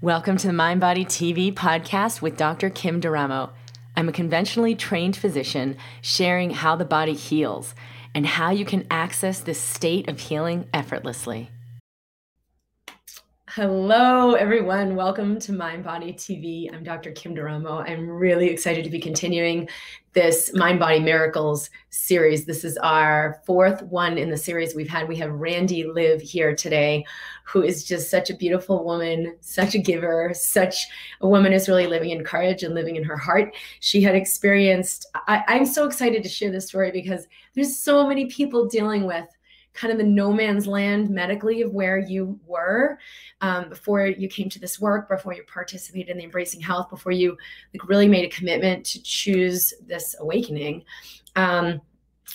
Welcome to the Mind Body TV podcast with Dr. Kim D'Eramo. I'm a conventionally trained physician sharing how the body heals and how you can access this state of healing effortlessly. Hello, everyone. Welcome to Mind Body TV. I'm Dr. Kim D'Eramo. I'm really excited to be continuing this Mind Body Miracles series. This is our fourth one in the series we've had. We have Randy Live here today, who is just such a beautiful woman, such a giver, such a woman who's really living in courage and living in her heart. She had experienced, I, I'm so excited to share this story because there's so many people dealing with kind of the no man's land medically of where you were um, before you came to this work, before you participated in the Embracing Health, before you like really made a commitment to choose this awakening. Um,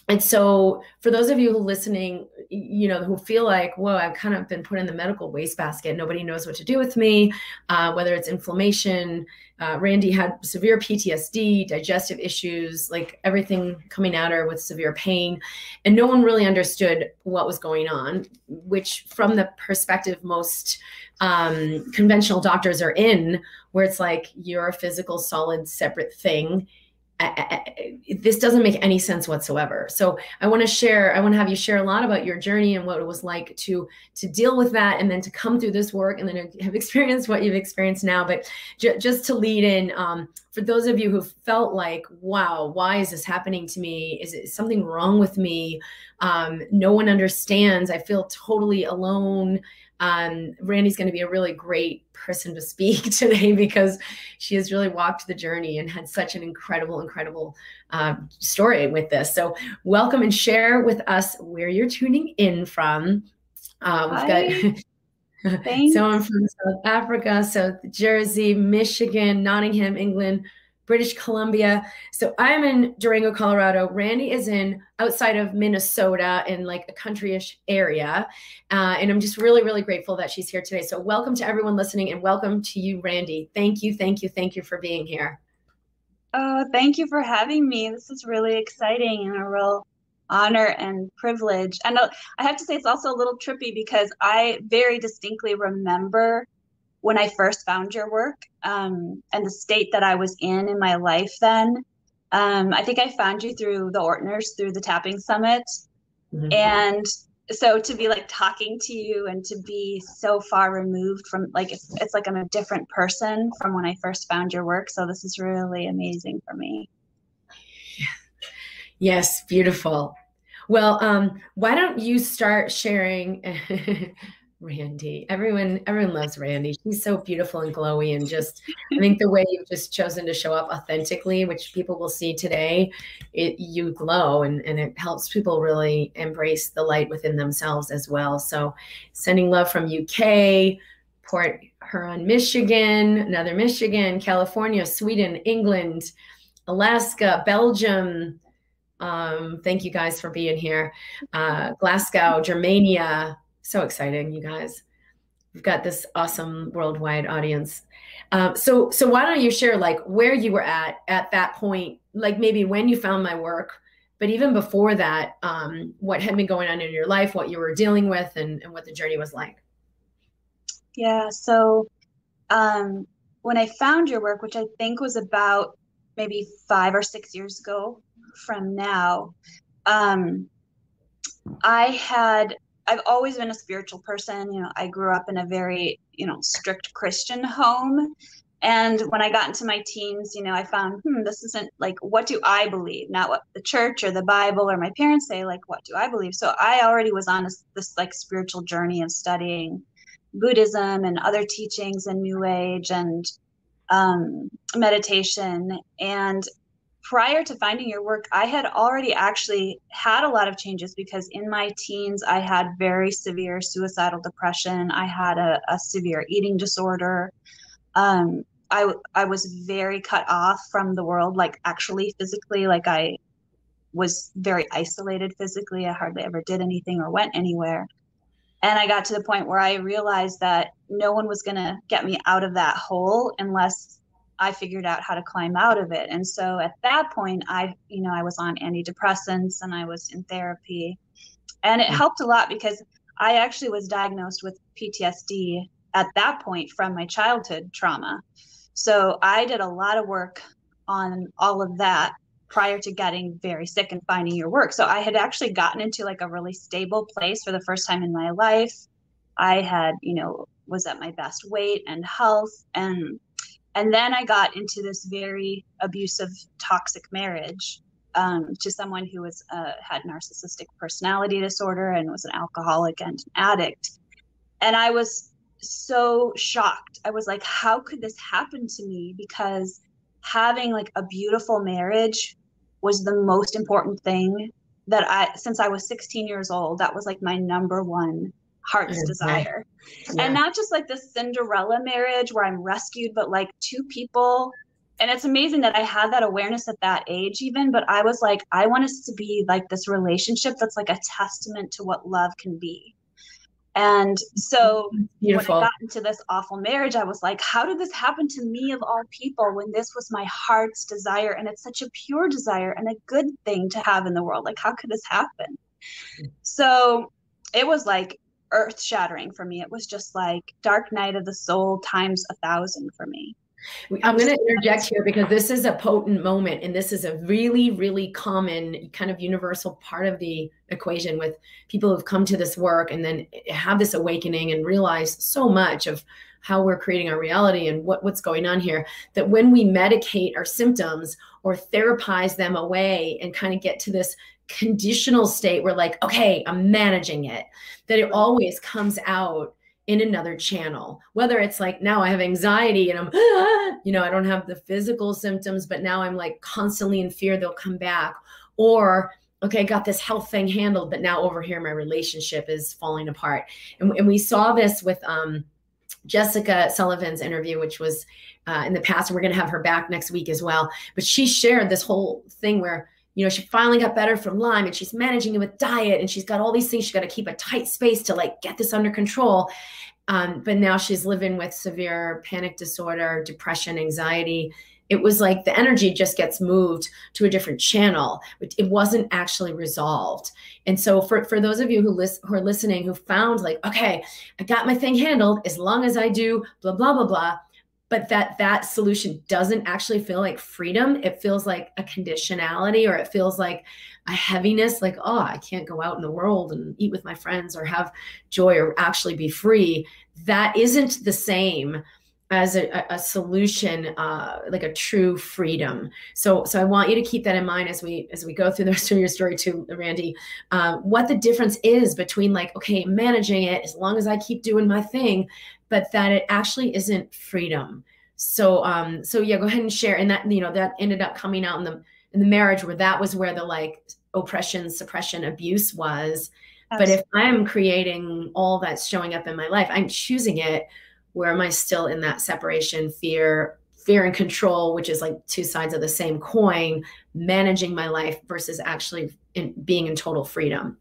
and so for those of you listening you know who feel like whoa i've kind of been put in the medical wastebasket nobody knows what to do with me uh, whether it's inflammation uh, randy had severe ptsd digestive issues like everything coming at her with severe pain. And no one really understood what was going on which from the perspective most um, conventional doctors are in where it's like you're a physical solid separate thing I, I, this doesn't make any sense whatsoever. So I want to share. I want to have you share a lot about your journey and what it was like to to deal with that, and then to come through this work, and then have experienced what you've experienced now. But j- just to lead in, um, for those of you who felt like, "Wow, why is this happening to me? Is it something wrong with me? Um, no one understands. I feel totally alone." Um, Randy's going to be a really great person to speak today because she has really walked the journey and had such an incredible, incredible uh, story with this. So, welcome and share with us where you're tuning in from. Uh, we've got. so I'm from South Africa, South Jersey, Michigan, Nottingham, England, British Columbia. So I'm in Durango, Colorado. Randy is in outside of Minnesota in like a countryish area. Uh, and I'm just really, really grateful that she's here today. So welcome to everyone listening and welcome to you, Randy. Thank you, thank you, thank you for being here. Oh, thank you for having me. This is really exciting and a real honor and privilege. And uh, I have to say, it's also a little trippy because I very distinctly remember when I first found your work um, and the state that I was in in my life then. Um, I think I found you through the Ortners, through the Tapping Summit. Mm-hmm. And so to be like talking to you and to be so far removed from like it's, it's like I'm a different person from when I first found your work. So this is really amazing for me. Yes, beautiful. Well, um, why don't you start sharing Randy. Everyone, everyone loves Randy. She's so beautiful and glowy, and just I think the way you've just chosen to show up authentically, which people will see today, it you glow and, and it helps people really embrace the light within themselves as well. So sending love from UK, Port Huron, Michigan, another Michigan, California, Sweden, England, Alaska, Belgium. Um, thank you guys for being here. Uh, Glasgow, Germania, so exciting, you guys. We've got this awesome worldwide audience. Um, so, so why don't you share like where you were at at that point, like maybe when you found my work, but even before that, um, what had been going on in your life, what you were dealing with, and, and what the journey was like. Yeah. So, um, when I found your work, which I think was about maybe five or six years ago from now, um, I had I've always been a spiritual person. You know, I grew up in a very, you know, strict Christian home. And when I got into my teens, you know, I found, hmm, this isn't like, what do I believe? Not what the church or the Bible or my parents say, like, what do I believe? So I already was on this, this like spiritual journey of studying Buddhism and other teachings and New Age and um, meditation. And prior to finding your work, I had already actually had a lot of changes because in my teens, I had very severe suicidal depression. I had a, a severe eating disorder. Um, I, I was very cut off from the world, like actually physically, like I was very isolated physically. I hardly ever did anything or went anywhere. And I got to the point where I realized that no one was going to get me out of that hole unless I figured out how to climb out of it. And so at that point, I, you know, I was on antidepressants and I was in therapy. And it hmm. helped a lot because I actually was diagnosed with PTSD at that point from my childhood trauma. So I did a lot of work on all of that prior to getting very sick and finding your work. So I had actually gotten into like a really stable place for the first time in my life. I had, you know, was at my best weight and health and and then I got into this very abusive toxic marriage um, to someone who was uh, had narcissistic personality disorder and was an alcoholic and an addict. And I was so shocked. I was like, how could this happen to me? Because having like a beautiful marriage was the most important thing that I since I was 16 years old, that was like my number one heart's mm-hmm. desire. Yeah. And not just like this Cinderella marriage where I'm rescued, but like two people. And it's amazing that I had that awareness at that age, even. But I was like, I want us to be like this relationship that's like a testament to what love can be. And so Beautiful. when I got into this awful marriage, I was like, how did this happen to me of all people when this was my heart's desire? And it's such a pure desire and a good thing to have in the world. Like, how could this happen? Mm. So it was like earth shattering for me. It was just like dark night of the soul times a thousand for me. I'm going to interject here because this is a potent moment and this is a really, really common kind of universal part of the equation with people who've come to this work and then have this awakening and realize so much of how we're creating our reality and what, what's going on here. That when we medicate our symptoms or therapize them away and kind of get to this conditional state where like okay i'm managing it that it always comes out in another channel. Whether it's like now i have anxiety and i'm you know i don't have the physical symptoms but now i'm like constantly in fear they'll come back. Or okay I got this health thing handled but now over here my relationship is falling apart. And, and we saw this with um jessica sullivan's interview which was uh, in the past we're going to have her back next week as well. But she shared this whole thing where you know, she finally got better from Lyme and she's managing it with diet and she's got all these things. She's got to keep a tight space to like get this under control. Um, but now she's living with severe panic disorder, depression, anxiety. It was like the energy just gets moved to a different channel. It wasn't actually resolved. And so for, for those of you who, list, who are listening, who found like, okay, I got my thing handled as long as I do blah, blah, blah, blah but that that solution doesn't actually feel like freedom. It feels like a conditionality or it feels like a heaviness like oh i can't go out in the world and eat with my friends or have joy or actually be free. That isn't the same as a, a solution uh, like a true freedom. So so i want you to keep that in mind as we as we go through the rest of your story too randy. Uh, what the difference is between like okay managing it as long as i keep doing my thing but that it actually isn't freedom. So um so yeah, go ahead and share. And that you know that ended up coming out in the in the marriage where that was where the like oppression, suppression, abuse was. Absolutely. But if I'm creating all that's showing up in my life, I'm choosing it. Where am I still in that separation, fear, fear and control, which is like two sides of the same coin, managing my life versus actually in, being in total freedom.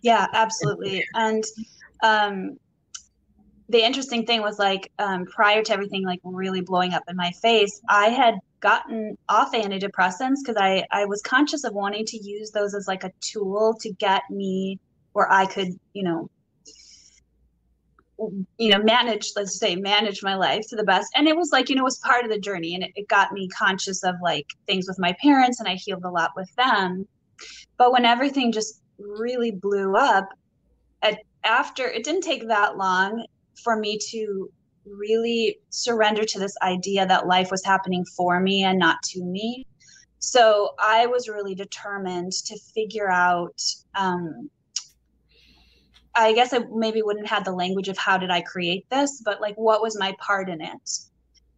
Yeah, absolutely. And um, the interesting thing was like um, prior to everything like really blowing up in my face, I had gotten off antidepressants because I I was conscious of wanting to use those as like a tool to get me where I could you know you know manage let's say manage my life to the best. And it was like you know it was part of the journey and it, it got me conscious of like things with my parents and i healed a lot with them. But when everything just really blew up at, after it didn't take that long for me to really surrender to this idea that life was happening for me and not to me. So I was really determined to figure out. Um, I guess I maybe wouldn't have the language of how did I create this, but like what was my part in it,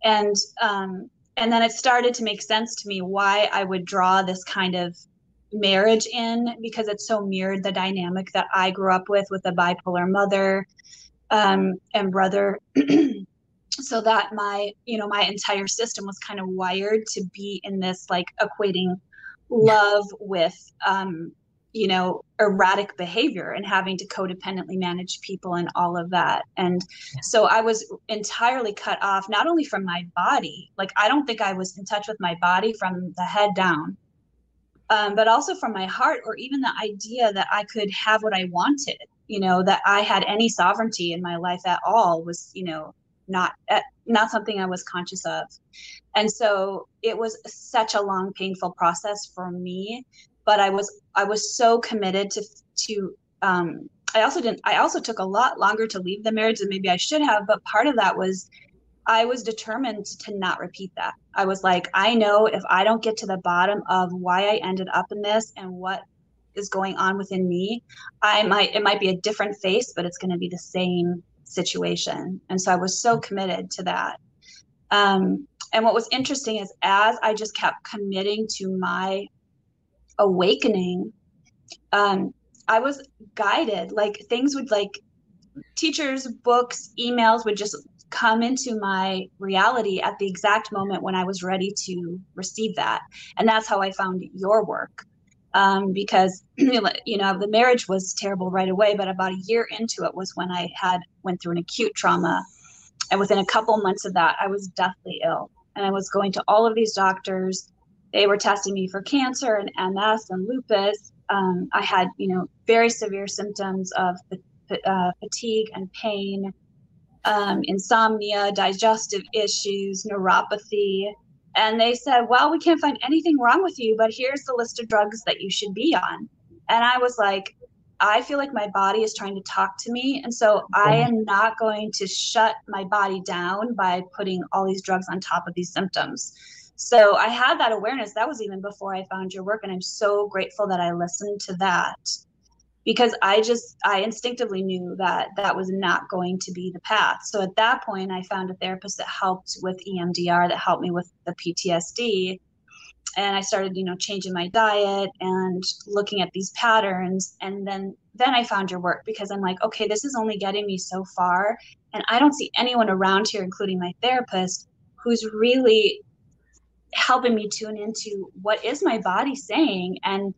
and um, and then it started to make sense to me why I would draw this kind of marriage in because it so mirrored the dynamic that I grew up with with a bipolar mother um, and brother. So that my you know my entire system was kind of wired to be in this like equating love with um you know erratic behavior and having to codependently manage people and all of that. And so i was entirely cut off not only from my body like i don't think i was in touch with my body from the head down um, but also from my heart or even the idea that i could have what i wanted you know that i had any sovereignty in my life at all was you know not uh, not something i was conscious of and so it was such a long painful process for me but i was i was so committed to to um i also didn't i also took a lot longer to leave the marriage than maybe i should have but part of that was I was determined to not repeat that. I was like, I know if I don't get to the bottom of why I ended up in this and what is going on within me, I might it might be a different face, but it's going to be the same situation. And so I was so committed to that. Um, and what was interesting is as I just kept committing to my awakening, um, I was guided. Like things would like teachers, books, emails would just come into my reality at the exact moment when I was ready to receive that. And that's how I found your work. Um, because you know the marriage was terrible right away, but about a year into it was when I had went through an acute trauma, and within a couple months of that, I was deathly ill, and I was going to all of these doctors. They were testing me for cancer and MS and lupus. Um, I had you know very severe symptoms of uh, fatigue and pain um, insomnia, digestive issues, neuropathy. And they said, Well, we can't find anything wrong with you, but here's the list of drugs that you should be on. And I was like, I feel like my body is trying to talk to me. And so I am not going to shut my body down by putting all these drugs on top of these symptoms. So I had that awareness. That was even before I found your work. And I'm so grateful that I listened to that because I just I instinctively knew that that was not going to be the path. So at that point, I found a therapist that helped with EMDR, that helped me with the PTSD, and I started, you know, changing my diet and looking at these patterns, and then then I found your work because I'm like, okay, this is only getting me so far, and I don't see anyone around here, including my therapist, who's really helping me tune into what is my body saying. And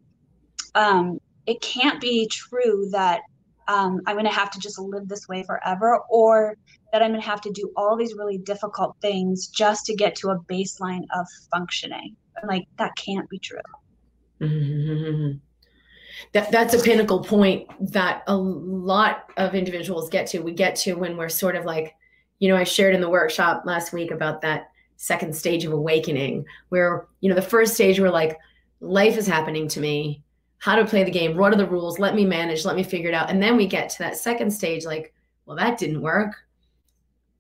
um, it can't be true that um, I'm going to have to just live this way forever or that I'm going to have to do all these really difficult things just to get to a baseline of functioning. Like, that can't be true. Mm-hmm. That, that's a pinnacle point that a lot of individuals get to. We get to when we're sort of like, you know, I shared in the workshop last week about that second stage of awakening, where, you know, the first stage we're like, life is happening to me how to play the game, what are the rules, let me manage, let me figure it out. And then we get to that second stage like, well, that didn't work.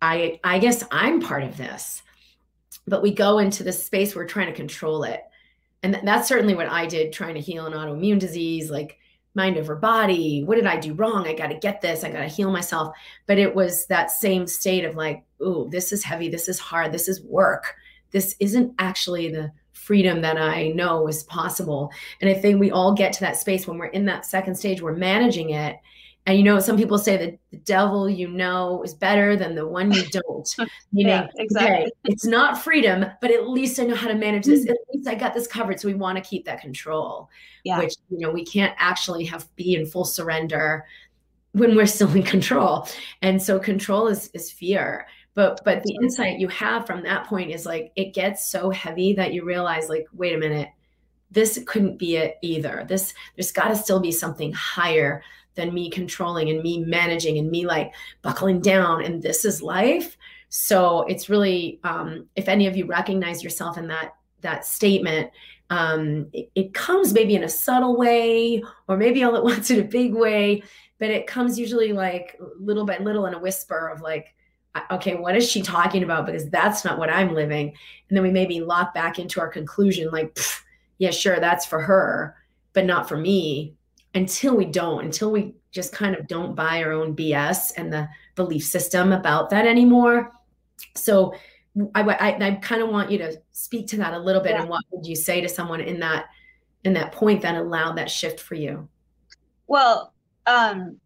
I I guess I'm part of this. But we go into this space where we're trying to control it. And th- that's certainly what I did trying to heal an autoimmune disease, like mind over body. What did I do wrong? I got to get this. I got to heal myself. But it was that same state of like, ooh, this is heavy. This is hard. This is work. This isn't actually the freedom that I know is possible. And I think we all get to that space when we're in that second stage, we're managing it. And you know, some people say that the devil you know is better than the one you don't. Meaning, yeah, exactly. okay, it's not freedom, but at least I know how to manage this. Mm-hmm. At least I got this covered. So we want to keep that control. Yeah. Which you know we can't actually have be in full surrender when we're still in control. And so control is is fear but but the insight you have from that point is like it gets so heavy that you realize like wait a minute this couldn't be it either. This there's got to still be something higher than me controlling and me managing and me like buckling down and this is life. So it's really um, if any of you recognize yourself in that that statement um, it, it comes maybe in a subtle way or maybe all at once in a big way but it comes usually like little by little in a whisper of like okay, what is she talking about? Because that's not what I'm living. And then we maybe lock back into our conclusion, like, yeah, sure, that's for her, but not for me. Until we don't, until we just kind of don't buy our own BS and the belief system about that anymore. So I, I, I kind of want you to speak to that a little bit. Yeah. And what would you say to someone in that in that point that allowed that shift for you? Well, um,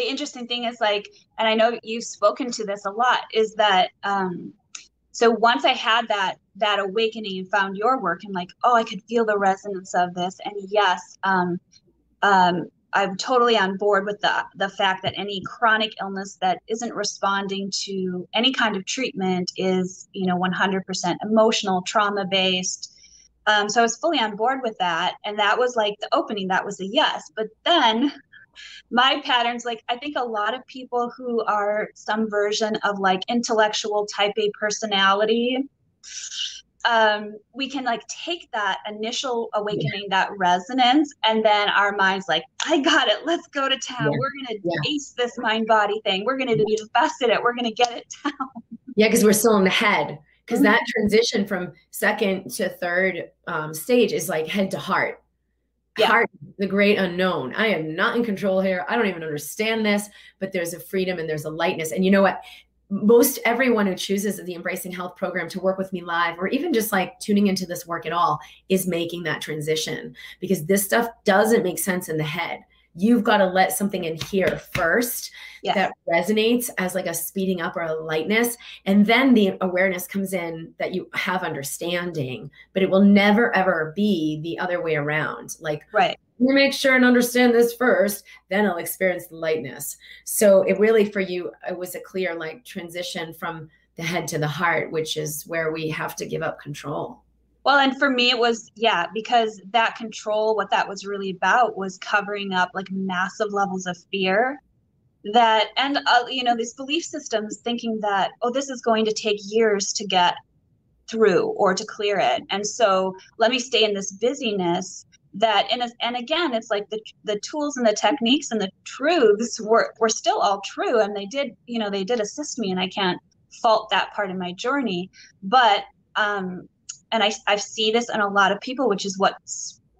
the interesting thing is like, and I know you've spoken to this a lot, is that um, so once I had that that awakening and found your work and like, oh, I could feel the resonance of this, and yes, um, um, I'm totally on board with the the fact that any chronic illness that isn't responding to any kind of treatment is, you know, 100% emotional, trauma based. Um, so I was fully on board with that, and that was like the opening. That was a yes. But then my patterns like i think a lot of people who are some version of like intellectual type a personality um we can like take that initial awakening yeah. that resonance and then our minds like i got it let's go to town yeah. we're gonna yeah. ace this mind body thing we're gonna be the best at it we're gonna get it down yeah because we're still in the head because mm-hmm. that transition from second to third um, stage is like head to heart yeah. heart the great unknown. I am not in control here. I don't even understand this but there's a freedom and there's a lightness. And you know what? Most everyone who chooses the embracing health program to work with me live or even just like tuning into this work at all is making that transition because this stuff doesn't make sense in the head you've got to let something in here first that resonates as like a speeding up or a lightness and then the awareness comes in that you have understanding but it will never ever be the other way around like right me make sure and understand this first, then I'll experience the lightness. So it really for you, it was a clear like transition from the head to the heart, which is where we have to give up control. Well, and for me, it was, yeah, because that control, what that was really about was covering up like massive levels of fear that, and, uh, you know, these belief systems thinking that, oh, this is going to take years to get through or to clear it. And so let me stay in this busyness that and and again it's like the the tools and the techniques and the truths were were still all true and they did you know they did assist me and I can't fault that part of my journey but um and I I see this in a lot of people which is what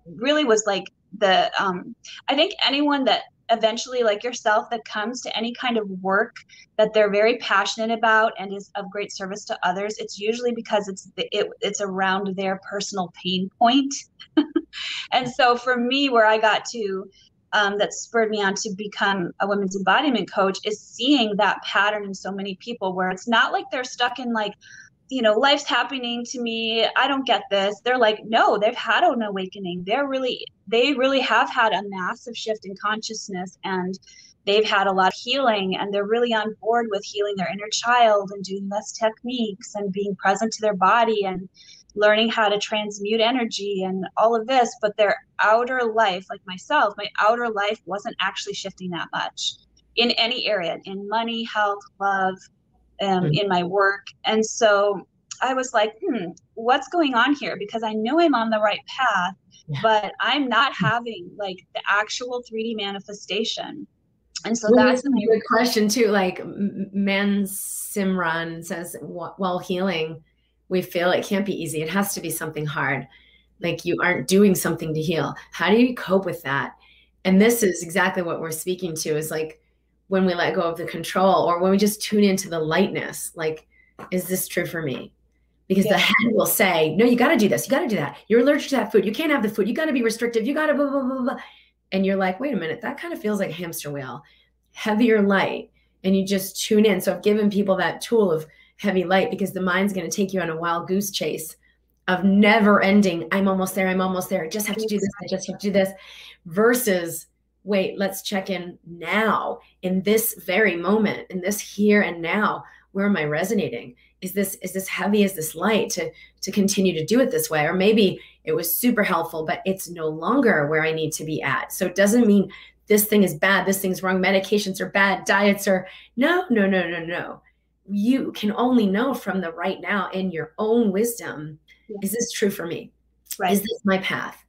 really was like the um I think anyone that eventually like yourself that comes to any kind of work that they're very passionate about and is of great service to others it's usually because it's it, it's around their personal pain point. And so for me where i got to um, that spurred me on to become a women's embodiment coach is seeing that pattern in so many people where it's not like they're stuck in like you know life's happening to me. I don't get this. They're like no they've had an awakening. They're really they really have had a massive shift in consciousness and they've had a lot of healing and they're really on board with healing their inner child and doing less techniques and being present to their body and learning how to transmute energy and all of this. But their outer life like myself my outer life wasn't actually shifting that much in any area in money health love um, mm-hmm. in my work. And so I was like, hmm, what's going on here? Because I know I'm on the right path, yeah. but I'm not having like the actual 3D manifestation. And so well, that's a good question too. Like Men Simran says, while healing, we feel it can't be easy. It has to be something hard. Like you aren't doing something to heal. How do you cope with that? And this is exactly what we're speaking to is like when we let go of the control or when we just tune into the lightness like is this true for me? Because yeah. the head will say no you got to do this you got to do that. You're allergic to that food. You can't have the food. You got to be restrictive. You got to blah, blah blah blah. And you're like wait a minute that kind of feels like a hamster wheel heavier light. And you just tune in. So i've given people that tool of heavy light because the mind's going to take you on a wild goose chase of never ending i'm almost there i'm almost there. I just have to do this i just have to do this versus wait, let's check in now in this very moment, in this here and now. Where am I resonating? Is this is this heavy? Is this light to to continue to do it this way? Or maybe it was super helpful, but it's no longer where I need to be at. So it doesn't mean this thing is bad, this thing's wrong, medications are bad, diets are no, no, no, no, no. You can only know from the right now in your own wisdom, yeah. is this true for me? Right. Is this my path?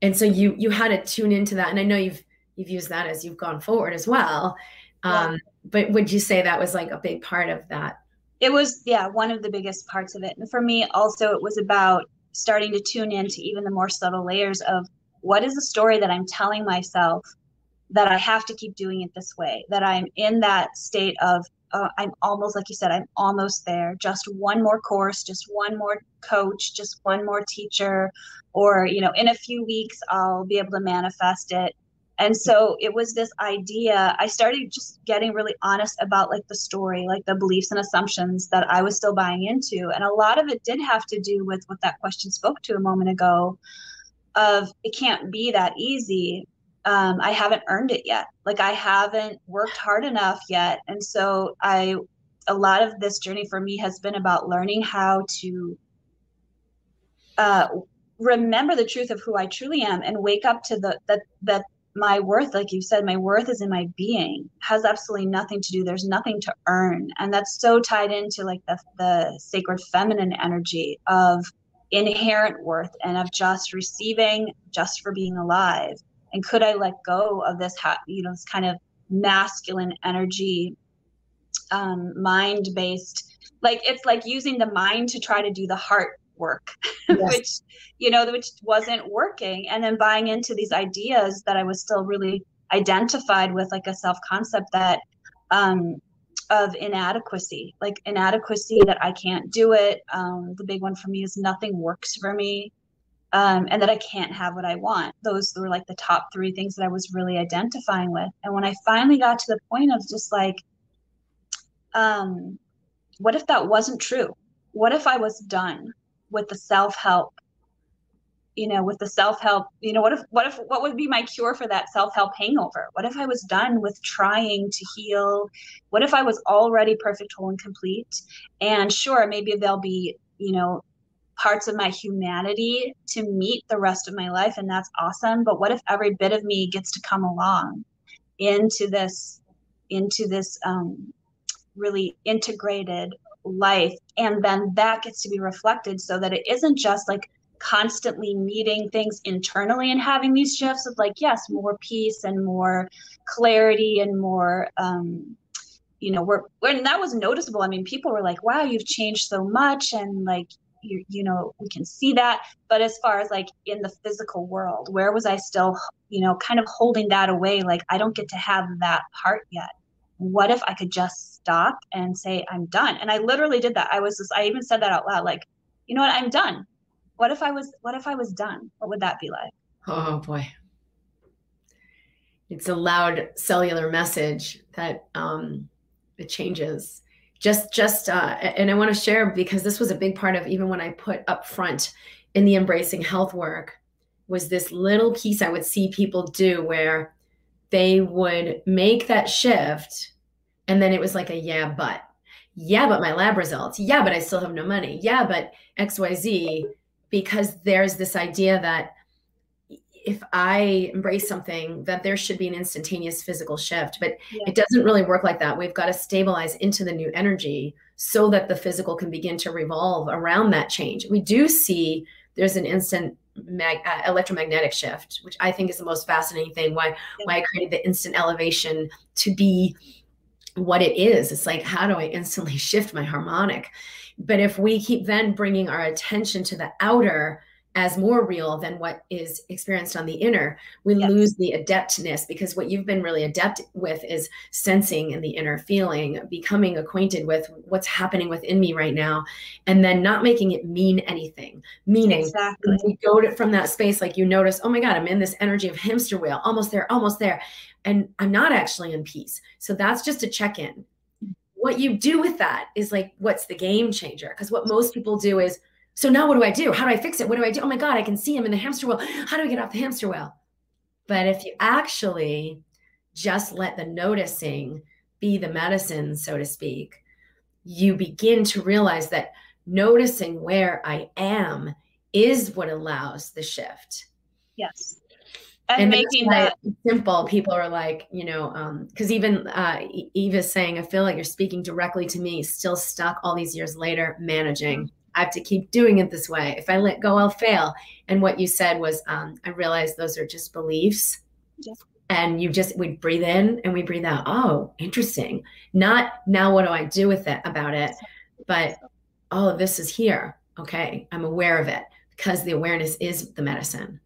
And so you you had to tune into that. And I know you've you've used that as you've gone forward as well. Um, yeah. But would you say that was like a big part of that? It was, yeah, one of the biggest parts of it. And for me, also, it was about starting to tune into even the more subtle layers of what is the story that I'm telling myself that I have to keep doing it this way, that I'm in that state of, uh, I'm almost, like you said, I'm almost there. Just one more course, just one more coach, just one more teacher, or, you know, in a few weeks, I'll be able to manifest it and so it was this idea i started just getting really honest about like the story like the beliefs and assumptions that i was still buying into. And a lot of it did have to do with what that question spoke to a moment ago of it can't be that easy. Um, i haven't earned it yet. Like i haven't worked hard enough yet. And so i a lot of this journey for me has been about learning how to uh, remember the truth of who I truly am and wake up to the that that my worth like you said my worth is in my being has absolutely nothing to do there's nothing to earn. And that's so tied into like the, the sacred feminine energy of inherent worth and of just receiving just for being alive. And could i let go of this ha- you know this kind of masculine energy um, mind based like it's like using the mind to try to do the heart work yes. which you know which wasn't working and then buying into these ideas that i was still really identified with like a self concept that um of inadequacy like inadequacy that i can't do it um the big one for me is nothing works for me um, and that I can't have what I want. Those were like the top three things that I was really identifying with. And when I finally got to the point of just like, um, what if that wasn't true? What if I was done? With the self-help you know with the self-help you know what if what if what would be my cure for that self-help hangover? What if i was done with trying to heal? What if i was already perfect whole and complete? And sure maybe there'll be you know parts of my humanity to meet the rest of my life and that's awesome but what if every bit of me gets to come along into this into this um, really integrated life and then that gets to be reflected so that it isn't just like constantly meeting things internally and having these shifts of like yes more peace and more clarity and more um you know we're when that was noticeable. I mean people were like wow you've changed so much and like you, you know we can see that. But as far as like in the physical world where was i still you know kind of holding that away? Like i don't get to have that part yet what if I could just stop and say, I'm done? And I literally did that. I was just, I even said that out loud, like, you know what, I'm done. What if I was, what if I was done? What would that be like? Oh boy. It's a loud cellular message that um, it changes. Just, just, uh, and I want to share because this was a big part of even when I put up front in the embracing health work was this little piece I would see people do where they would make that shift and then it was like a yeah, but. Yeah, but my lab results. Yeah, but I still have no money. Yeah, but XYZ, because there's this idea that if I embrace something, that there should be an instantaneous physical shift. But yeah. it doesn't really work like that. We've got to stabilize into the new energy so that the physical can begin to revolve around that change. We do see there's an instant mag, uh, electromagnetic shift, which I think is the most fascinating thing. Why why I created the instant elevation to be what it is. It's like, how do I instantly shift my harmonic? But if we keep then bringing our attention to the outer as more real than what is experienced on the inner, we yes. lose the adeptness because what you've been really adept with is sensing in the inner feeling, becoming acquainted with what's happening within me right now, and then not making it mean anything. Meaning, exactly. we go to, from that space, like you notice, oh my God, I'm in this energy of hamster wheel, almost there, almost there and I'm not actually in peace. So that's just a check in. What you do with that is like, what's the game changer? Because what most people do is, so now what do I do? How do I fix it? What do I do? Oh my God, I can see him in the hamster wheel. How do I get off the hamster wheel? But if you actually just let the noticing be the medicine, so to speak, you begin to realize that noticing where I am is what allows the shift. Yes and, and making that simple. People are like you know because um, even uh, eva's saying i feel like you're speaking directly to me still stuck all these years later managing. I have to keep doing it this way. If i let go i'll fail. And what you said was um, i realized those are just beliefs. Yeah. and you just we breathe in and we breathe out. Oh interesting. Not now what do i do with it about it but oh this is here. Okay i'm aware of it because the awareness is the medicine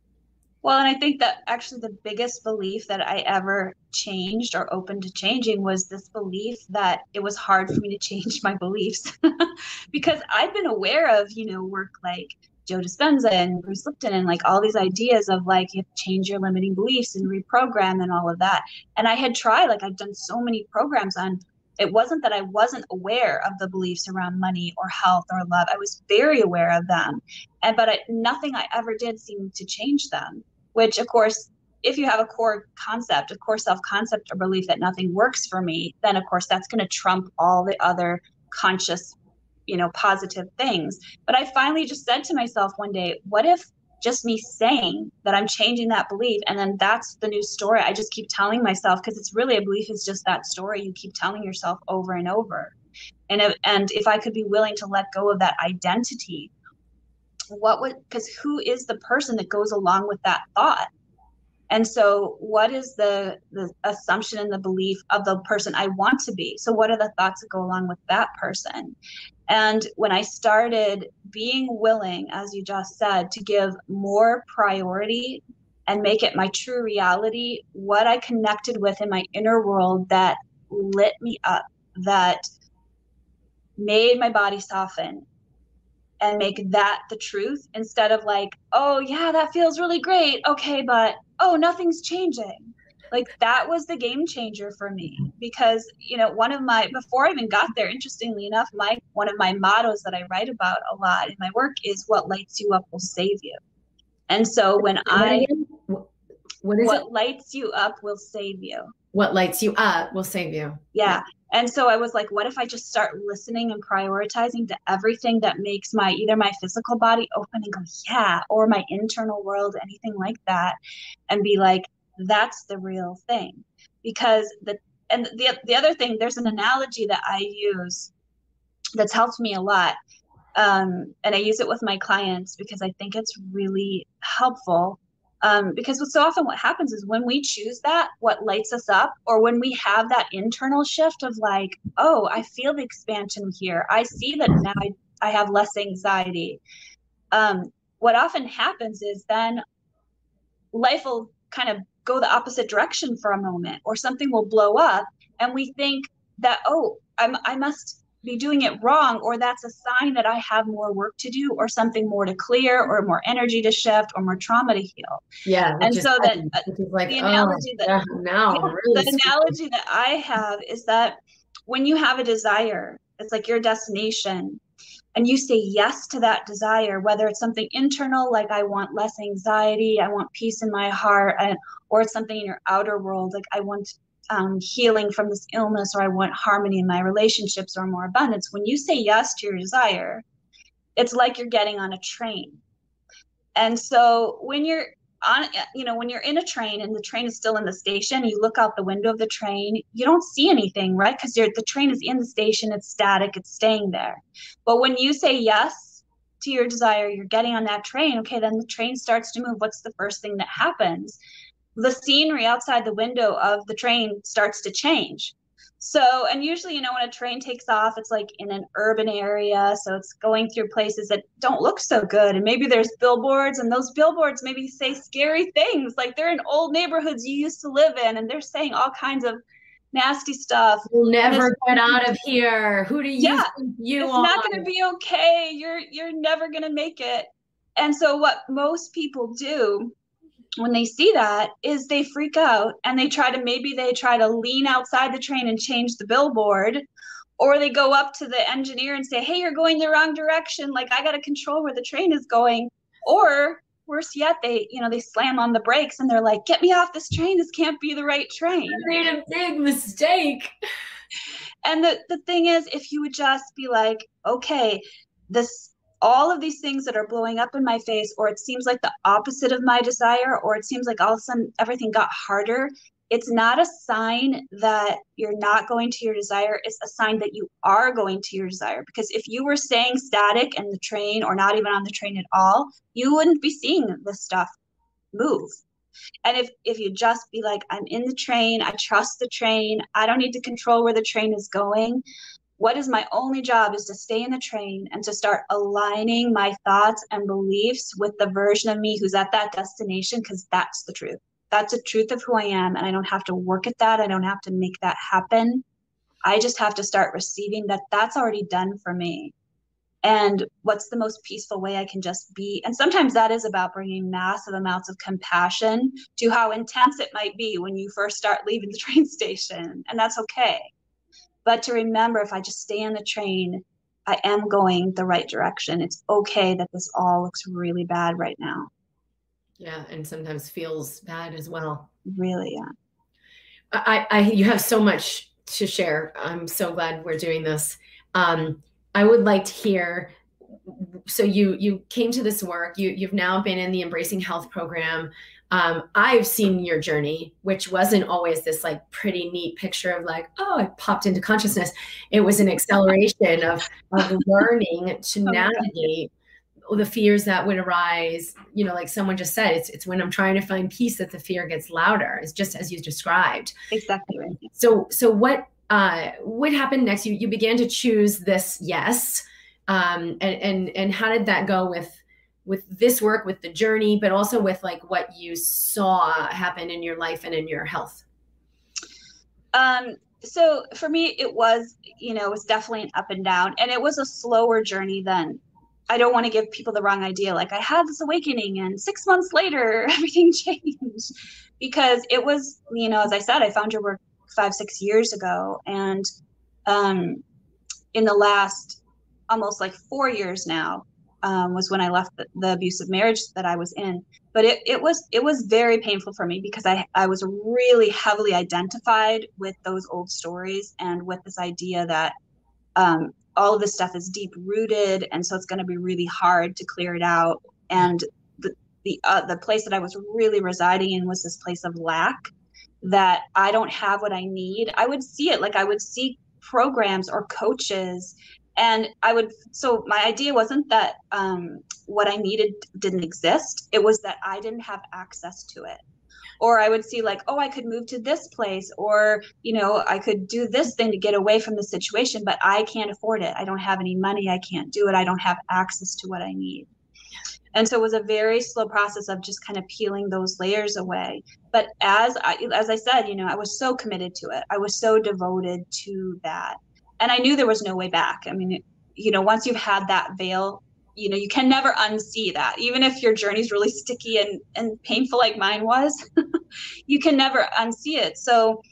well, and I think that actually the biggest belief that I ever changed or open to changing was this belief that it was hard for me to change my beliefs because I'd been aware of, you know, work like Joe Dispenza and Bruce Lipton and like all these ideas of like you have to change your limiting beliefs and reprogram and all of that. And I had tried, like I've done so many programs on it wasn't that I wasn't aware of the beliefs around money or health or love. I was very aware of them. And but I, nothing I ever did seemed to change them which of course if you have a core concept a core self concept or belief that nothing works for me then of course that's going to trump all the other conscious you know positive things but i finally just said to myself one day what if just me saying that I'm changing that belief. And then that's the new story. I just keep telling myself because it's really a belief is just that story you keep telling yourself over and over. And if, and if I could be willing to let go of that identity, what would because who is the person that goes along with that thought? And so, what is the, the assumption and the belief of the person I want to be? So, what are the thoughts that go along with that person? And when I started being willing, as you just said, to give more priority and make it my true reality, what I connected with in my inner world that lit me up, that made my body soften and make that the truth instead of like, oh, yeah, that feels really great. Okay, but oh, nothing's changing. Like that was the game changer for me because, you know, one of my, before I even got there, interestingly enough, my, one of my mottos that I write about a lot in my work is what lights you up will save you. And so when I, what is what it? lights you up will save you. What lights you up will save you. Yeah. And so I was like, what if I just start listening and prioritizing to everything that makes my either my physical body open and go, yeah, or my internal world, anything like that, and be like, that's the real thing. Because the and the the other thing, there's an analogy that I use that's helped me a lot. Um, and I use it with my clients because I think it's really helpful um, because so often what happens is when we choose that what lights us up or when we have that internal shift of like oh i feel the expansion here. I see that now i, I have less anxiety. Um, what often happens is then life will kind of go the opposite direction for a moment or something will blow up and we think that oh I'm, i must be doing it wrong or that's a sign that i have more work to do or something more to clear or more energy to shift or more trauma to heal. Yeah and so that like, the analogy oh, that yeah, now yeah, really the analogy that i have is that when you have a desire it's like your destination and you say yes to that desire whether it's something internal like i want less anxiety i want peace in my heart and, or it's something in your outer world like i want um, healing from this illness or I want harmony in my relationships or more abundance. When you say yes to your desire, it's like you're getting on a train. And so when you're on, you know, when you're in a train and the train is still in the station, you look out the window of the train, you don't see anything, right? Because the train is in the station, it's static, it's staying there. But when you say yes to your desire, you're getting on that train, okay, then the train starts to move. What's the first thing that happens? The scenery outside the window of the train starts to change. So, and usually, you know, when a train takes off, it's like in an urban area. So it's going through places that don't look so good. And maybe there's billboards, and those billboards maybe say scary things. Like they're in old neighborhoods you used to live in, and they're saying all kinds of nasty stuff. You'll never get out of here. Who do you yeah, you it's are? It's not going to be okay. You're you're never going to make it. And so what most people do when they see that is they freak out and they try to maybe they try to lean outside the train and change the billboard or they go up to the engineer and say hey you're going the wrong direction. Like i got to control where the train is going. Or worse yet they you know they slam on the brakes and they're like get me off this train. This can't be the right train. I made a big mistake. And the, the thing is if you would just be like okay this all of these things that are blowing up in my face, or it seems like the opposite of my desire, or it seems like all of a sudden everything got harder, it's not a sign that you're not going to your desire. It's a sign that you are going to your desire. Because if you were staying static in the train or not even on the train at all, you wouldn't be seeing this stuff move. And if if you just be like, I'm in the train, I trust the train, I don't need to control where the train is going, what is my only job is to stay in the train and to start aligning my thoughts and beliefs with the version of me who's at that destination because that's the truth. That's the truth of who i am and i don't have to work at that. I don't have to make that happen. I just have to start receiving that that's already done for me. And what's the most peaceful way i can just be? And sometimes that is about bringing massive amounts of compassion to how intense it might be when you first start leaving the train station and that's okay but to remember if I just stay on the train, I am going the right direction. It's okay that this all looks really bad right now. Yeah, and sometimes feels bad as well. Really, yeah. I, I you have so much to share. I'm so glad we're doing this. Um, I would like to hear so you you came to this work. You you've now been in the Embracing Health program. Um, I've seen your journey, which wasn't always this like pretty neat picture of like, oh, I popped into consciousness. It was an acceleration of, of learning to oh navigate the fears that would arise. You know, like someone just said, it's it's when I'm trying to find peace that the fear gets louder. It's just as you described. Exactly right. So so what uh what happened next? You you began to choose this yes. Um and and and how did that go with with this work with the journey but also with like what you saw happen in your life and in your health? Um so for me it was you know it was definitely an up and down and it was a slower journey than i don't want to give people the wrong idea like i had this awakening and six months later everything changed. Because it was you know as i said i found your work five six years ago and um in the last almost like four years now um, was when I left the, the, abusive marriage that I was in. But it, it was it was very painful for me because I I was really heavily identified with those old stories and with this idea that um, all of this stuff is deep rooted, and so it's going to be really hard to clear it out. And the the uh, the place that I was really residing in was this place of lack that I don't have what I need. I would see it like I would see programs or coaches and i would so my idea wasn't that um, what i needed didn't exist. It was that i didn't have access to it. Or i would see like oh i could move to this place or you know i could do this thing to get away from the situation but i can't afford it. I don't have any money. I can't do it. I don't have access to what i need. And so it was a very slow process of just kind of peeling those layers away. But as i as i said you know i was so committed to it. I was so devoted to that and I knew there was no way back. I mean, you know, once you've had that veil, you know, you can never unsee that. Even if your journey's really sticky and and painful like mine was, you can never unsee it. So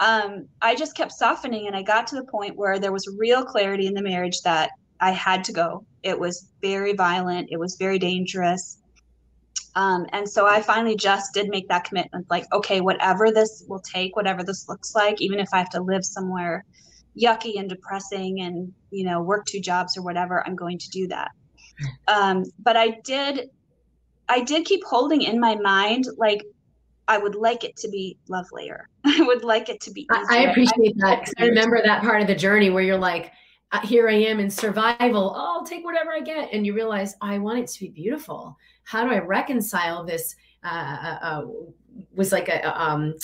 um, I just kept softening, and I got to the point where there was real clarity in the marriage that I had to go. It was very violent. It was very dangerous. Um, and so I finally just did make that commitment like, okay, whatever this will take, whatever this looks like, even if I have to live somewhere yucky and depressing and you know work two jobs or whatever i'm going to do that. Um, but i did i did keep holding in my mind like i would like it to be lovelier. I would like it to be easier. i appreciate I, that i remember that part of the journey where you're like uh, here i am in survival. Oh, i'll take whatever i get. And you realize i want it to be beautiful. How do i reconcile this uh, uh, uh was like a um,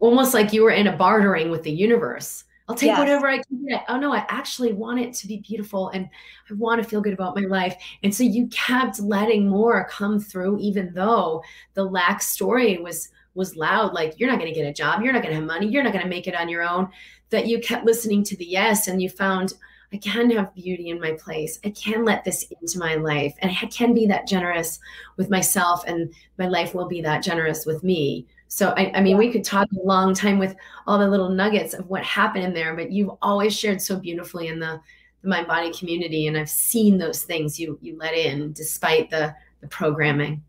almost like you were in a bartering with the universe I'll take whatever I can get. Oh no, I actually want it to be beautiful and I want to feel good about my life. And so you kept letting more come through, even though the lack story was was loud, like you're not gonna get a job, you're not gonna have money, you're not gonna make it on your own. That you kept listening to the yes and you found I can have beauty in my place. I can let this into my life and I can be that generous with myself and my life will be that generous with me. So I, I mean, yeah. we could talk a long time with all the little nuggets of what happened in there, but you've always shared so beautifully in the, the mind body community, and I've seen those things you you let in despite the the programming.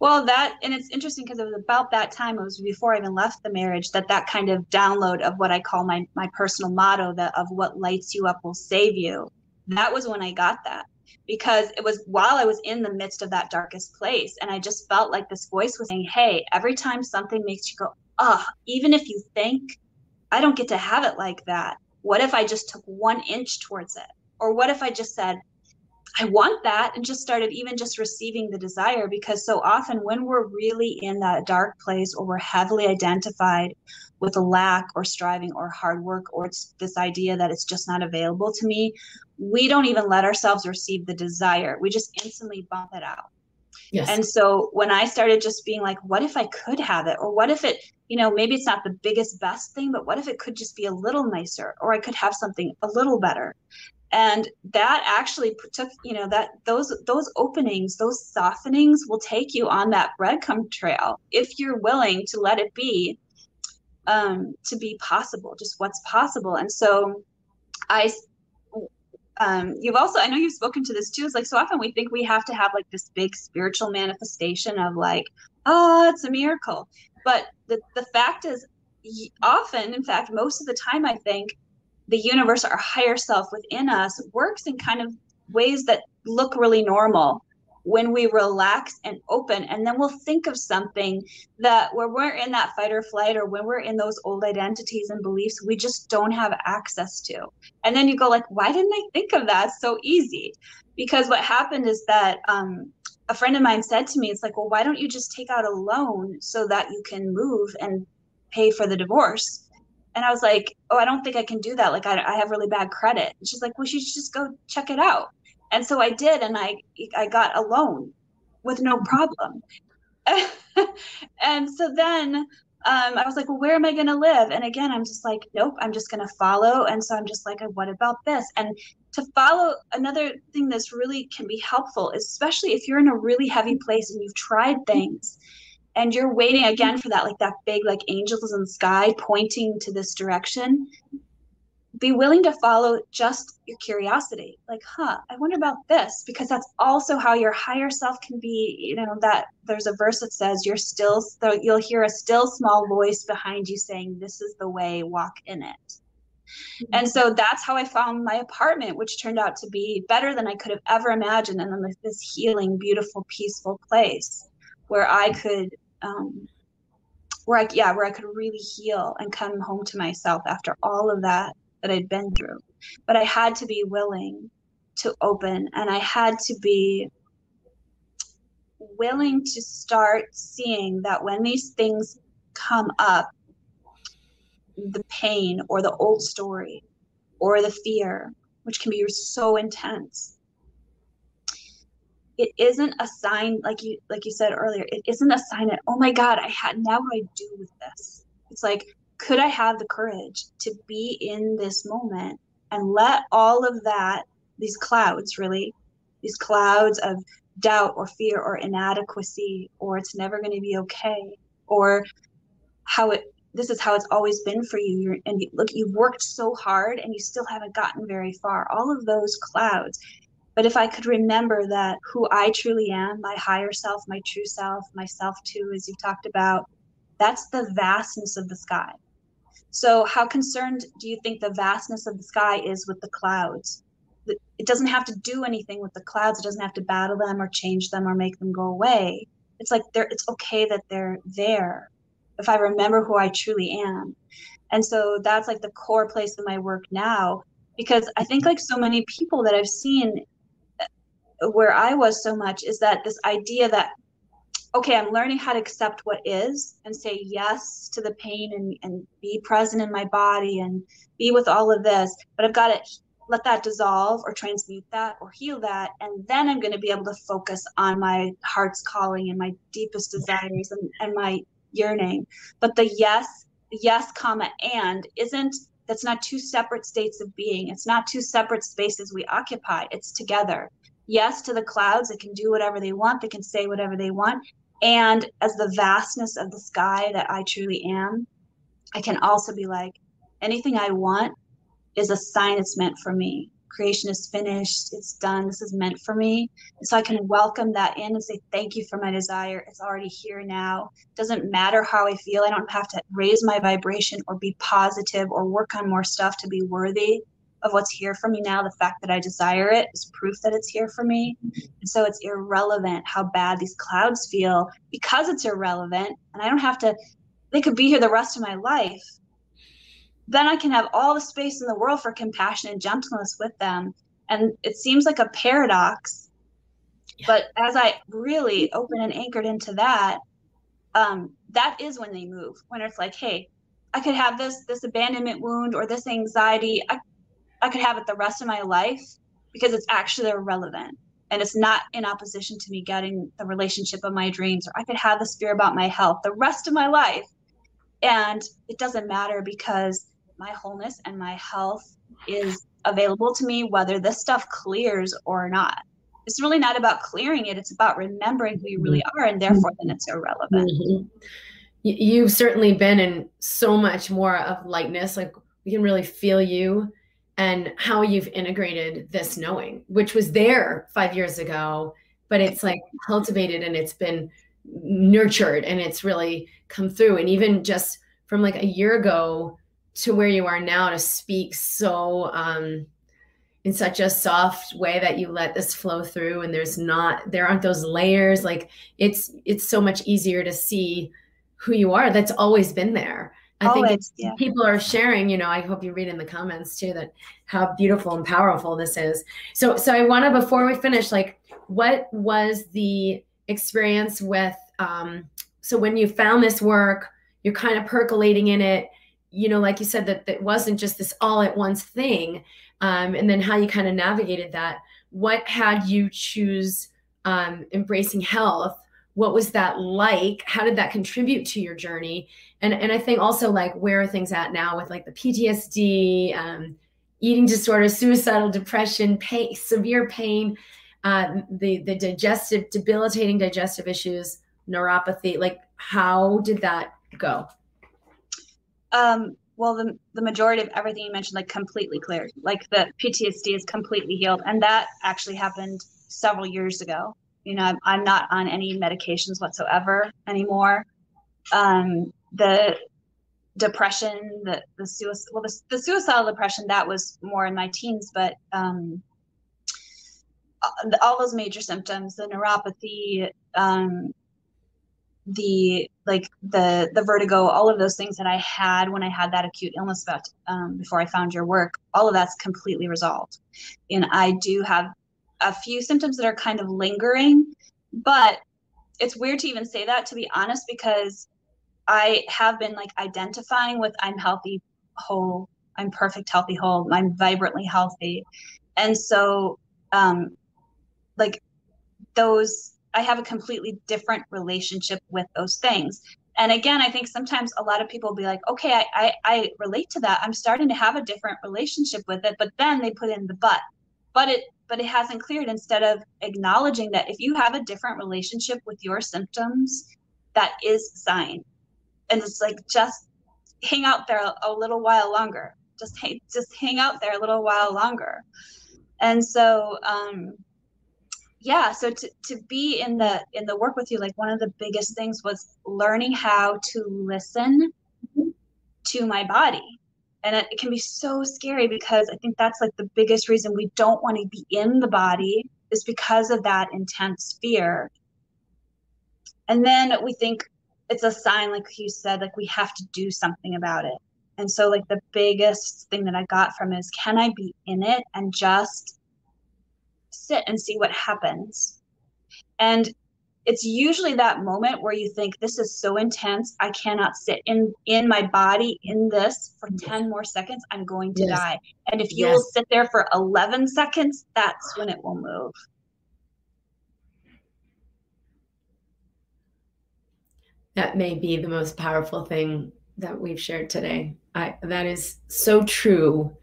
Well, that and it's interesting because it was about that time. It was before I even left the marriage that that kind of download of what I call my my personal motto that of what lights you up will save you. That was when I got that because it was while I was in the midst of that darkest place. And I just felt like this voice was saying, Hey, every time something makes you go, ah, oh, even if you think I don't get to have it like that, what if I just took one inch towards it? Or what if I just said, I want that and just started even just receiving the desire because so often when we're really in that dark place or we're heavily identified with a lack or striving or hard work or it's this idea that it's just not available to me, we don't even let ourselves receive the desire. We just instantly bump it out. Yes. And so when I started just being like, what if I could have it? Or what if it, you know, maybe it's not the biggest, best thing, but what if it could just be a little nicer? Or I could have something a little better and that actually took you know that those those openings those softenings will take you on that breadcrumb trail if you're willing to let it be um, to be possible just what's possible. And so i um, you've also i know you've spoken to this too it's like so often we think we have to have like this big spiritual manifestation of like oh it's a miracle. But the, the fact is often in fact most of the time i think the universe, our higher self within us, works in kind of ways that look really normal when we relax and open. And then we'll think of something that where we're in that fight or flight or when we're in those old identities and beliefs we just don't have access to. And then you go like why didn't i think of that? So easy. Because what happened is that um, a friend of mine said to me it's like well why don't you just take out a loan so that you can move and pay for the divorce and i was like oh i don't think i can do that like i, I have really bad credit and she's like well you should just go check it out and so I did, and I I got a loan with no problem. and so then um, I was like, well, where am I going to live? And again, I'm just like, nope, I'm just going to follow. And so I'm just like, what about this? And to follow another thing that's really can be helpful, especially if you're in a really heavy place and you've tried things and you're waiting again for that, like that big, like angels in the sky pointing to this direction. Be willing to follow just your curiosity. Like huh i wonder about this because that's also how your higher self can be you know that there's a verse that says you're still so you'll hear a still small voice behind you saying this is the way walk in it. Mm-hmm. and so that's how i found my apartment which turned out to be better than i could have ever imagined and then this healing beautiful peaceful place where i could um, where I yeah, where I could really heal and come home to myself after all of that that I'd been through. But I had to be willing to open and I had to be willing to start seeing that when these things come up, the pain or the old story or the fear, which can be so intense, it isn't a sign like you like you said earlier it isn't a sign that oh my god i had now what do i do with this? It's like could I have the courage to be in this moment and let all of that, these clouds really, these clouds of doubt or fear or inadequacy or it's never going to be okay or how it this is how it's always been for you You're, and you, look you've worked so hard and you still haven't gotten very far. All of those clouds but if i could remember that who i truly am my higher self my true self myself too as you've talked about that's the vastness of the sky so, how concerned do you think the vastness of the sky is with the clouds? It doesn't have to do anything with the clouds. It doesn't have to battle them or change them or make them go away. It's like they're it's okay that they're there if I remember who I truly am. And so that's like the core place of my work now because I think like so many people that I've seen where I was so much is that this idea that okay, I'm learning how to accept what is and say yes to the pain and, and be present in my body and be with all of this. But I've got to let that dissolve or transmute that or heal that. And then I'm going to be able to focus on my heart's calling and my deepest desires and, and my yearning. But the yes, yes, comma, and isn't that's not two separate states of being. It's not two separate spaces we occupy. It's together yes to the clouds it can do whatever they want they can say whatever they want and as the vastness of the sky that I truly am, I can also be like, anything I want is a sign it's meant for me. Creation is finished, it's done, this is meant for me. so I can welcome that in and say, thank you for my desire. It's already here now. It doesn't matter how I feel. I don't have to raise my vibration or be positive or work on more stuff to be worthy of what's here for me now, the fact that I desire it is proof that it's here for me. And so it's irrelevant how bad these clouds feel because it's irrelevant. And I don't have to, they could be here the rest of my life. Then I can have all the space in the world for compassion and gentleness with them. And it seems like a paradox. Yeah. But as I really open and anchored into that, um, that is when they move. When it's like, hey, I could have this this abandonment wound or this anxiety. I, I could have it the rest of my life because it's actually irrelevant and it's not in opposition to me getting the relationship of my dreams or I could have this fear about my health the rest of my life. And it doesn't matter because my wholeness and my health is available to me whether this stuff clears or not. It's really not about clearing it it's about remembering who you really are and therefore then it's irrelevant. Mm-hmm. you've certainly been in so much more of lightness like we can really feel you and how you've integrated this knowing, which was there five years ago, but it's like cultivated and it's been nurtured and it's really come through. And even just from like a year ago to where you are now to speak so um in such a soft way that you let this flow through and there's not there aren't those layers like it's it's so much easier to see who you are that's always been there i always, think yeah. people are sharing you know i hope you read in the comments too that how beautiful and powerful this is so so i want to before we finish like what was the experience with um so when you found this work you're kind of percolating in it you know like you said that that wasn't just this all at once thing um, and then how you kind of navigated that. What had you choose um, embracing health? What was that like? How did that contribute to your journey? And and I think also like where are things at now with like the PTSD, um, eating disorder suicidal depression, pain, severe pain, uh, the the digestive, debilitating digestive issues, neuropathy. Like how did that go? Um, well the, the majority of everything you mentioned like completely cleared like the ptsd is completely healed and that actually happened several years ago you know i'm, not on any medications whatsoever anymore. Um, the depression the the suicide well the, the suicidal depression that was more in my teens but um, all those major symptoms the neuropathy um, the like the the vertigo all of those things that i had when i had that acute illness about um, before i found your work all of that's completely resolved. And i do have a few symptoms that are kind of lingering but it's weird to even say that to be honest because i have been like identifying with i'm healthy whole i'm perfect healthy whole i'm vibrantly healthy and so um like those I have a completely different relationship with those things. And again, I think sometimes a lot of people be like, okay, I, I, I relate to that. I'm starting to have a different relationship with it, but then they put in the but. But it but it hasn't cleared instead of acknowledging that if you have a different relationship with your symptoms, that is a sign. And it's like just hang out there a little while longer. Just hang, just hang out there a little while longer. And so um yeah so to, to be in the in the work with you like one of the biggest things was learning how to listen to my body and it, it can be so scary because i think that's like the biggest reason we don't want to be in the body is because of that intense fear and then we think it's a sign like you said like we have to do something about it and so like the biggest thing that i got from is can i be in it and just sit and see what happens. And it's usually that moment where you think this is so intense. I cannot sit in in my body in this for 10 more seconds. I'm going to yes. die. And if you yes. will sit there for 11 seconds that's when it will move. That may be the most powerful thing that we've shared today. I, that is so true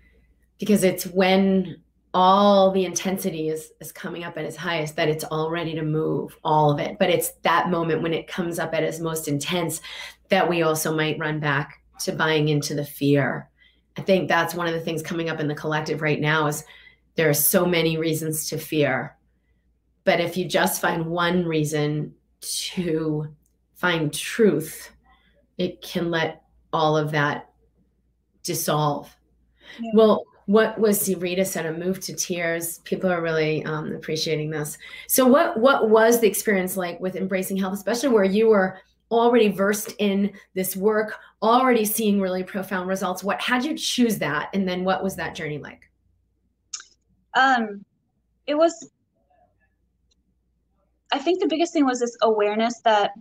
because it's when all the intensity is is coming up at its highest that it's all ready to move all of it. But it's that moment when it comes up at its most intense that we also might run back to buying into the fear. I think that's one of the things coming up in the collective right now is there are so many reasons to fear. But if you just find one reason to find truth it can let all of that dissolve. Yeah. well what was Rita said, a move to tears. People are really um, appreciating this. So, what what was the experience like with embracing health, especially where you were already versed in this work, already seeing really profound results? What had you choose that, and then what was that journey like? Um, it was. I think the biggest thing was this awareness that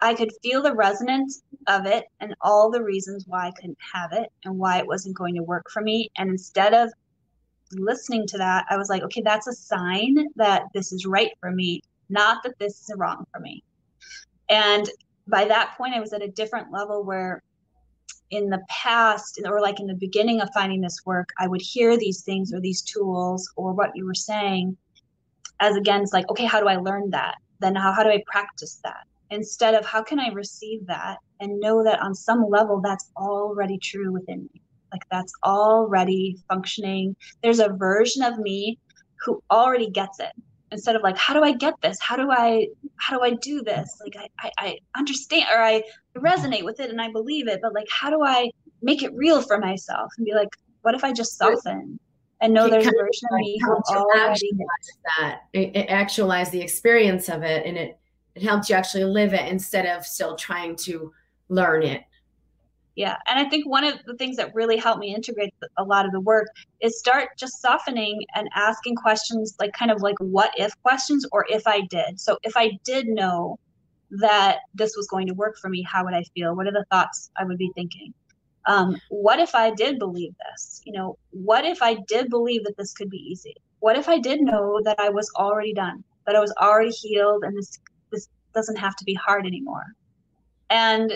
I could feel the resonance of it and all the reasons why I couldn't have it and why it wasn't going to work for me. And instead of listening to that, I was like, okay, that's a sign that this is right for me, not that this is wrong for me. And by that point, I was at a different level where in the past, or like in the beginning of finding this work, I would hear these things or these tools or what you were saying as again, it's like, okay, how do I learn that? Then how, how do I practice that? Instead of how can I receive that and know that on some level that's already true within me. Like that's already functioning. There's a version of me who already gets it. Instead of like how do i get this? How do i how do i do this? Like i i, I understand or I, resonate with it and i believe it but like how do i make it real for myself and be like What if I just soften and know there's a version of me who already that. It, it actualize the experience of it and it it helps you actually live it instead of still trying to learn it. Yeah and i think one of the things that really helped me integrate a lot of the work is start just softening and asking questions like kind of like what if questions or if i did. So if i did know that this was going to work for me how would i feel? What are the thoughts i would be thinking? Um, what if i did believe this? You know what if i did believe that this could be easy? What if i did know that i was already done that i was already healed and this this doesn't have to be hard anymore. And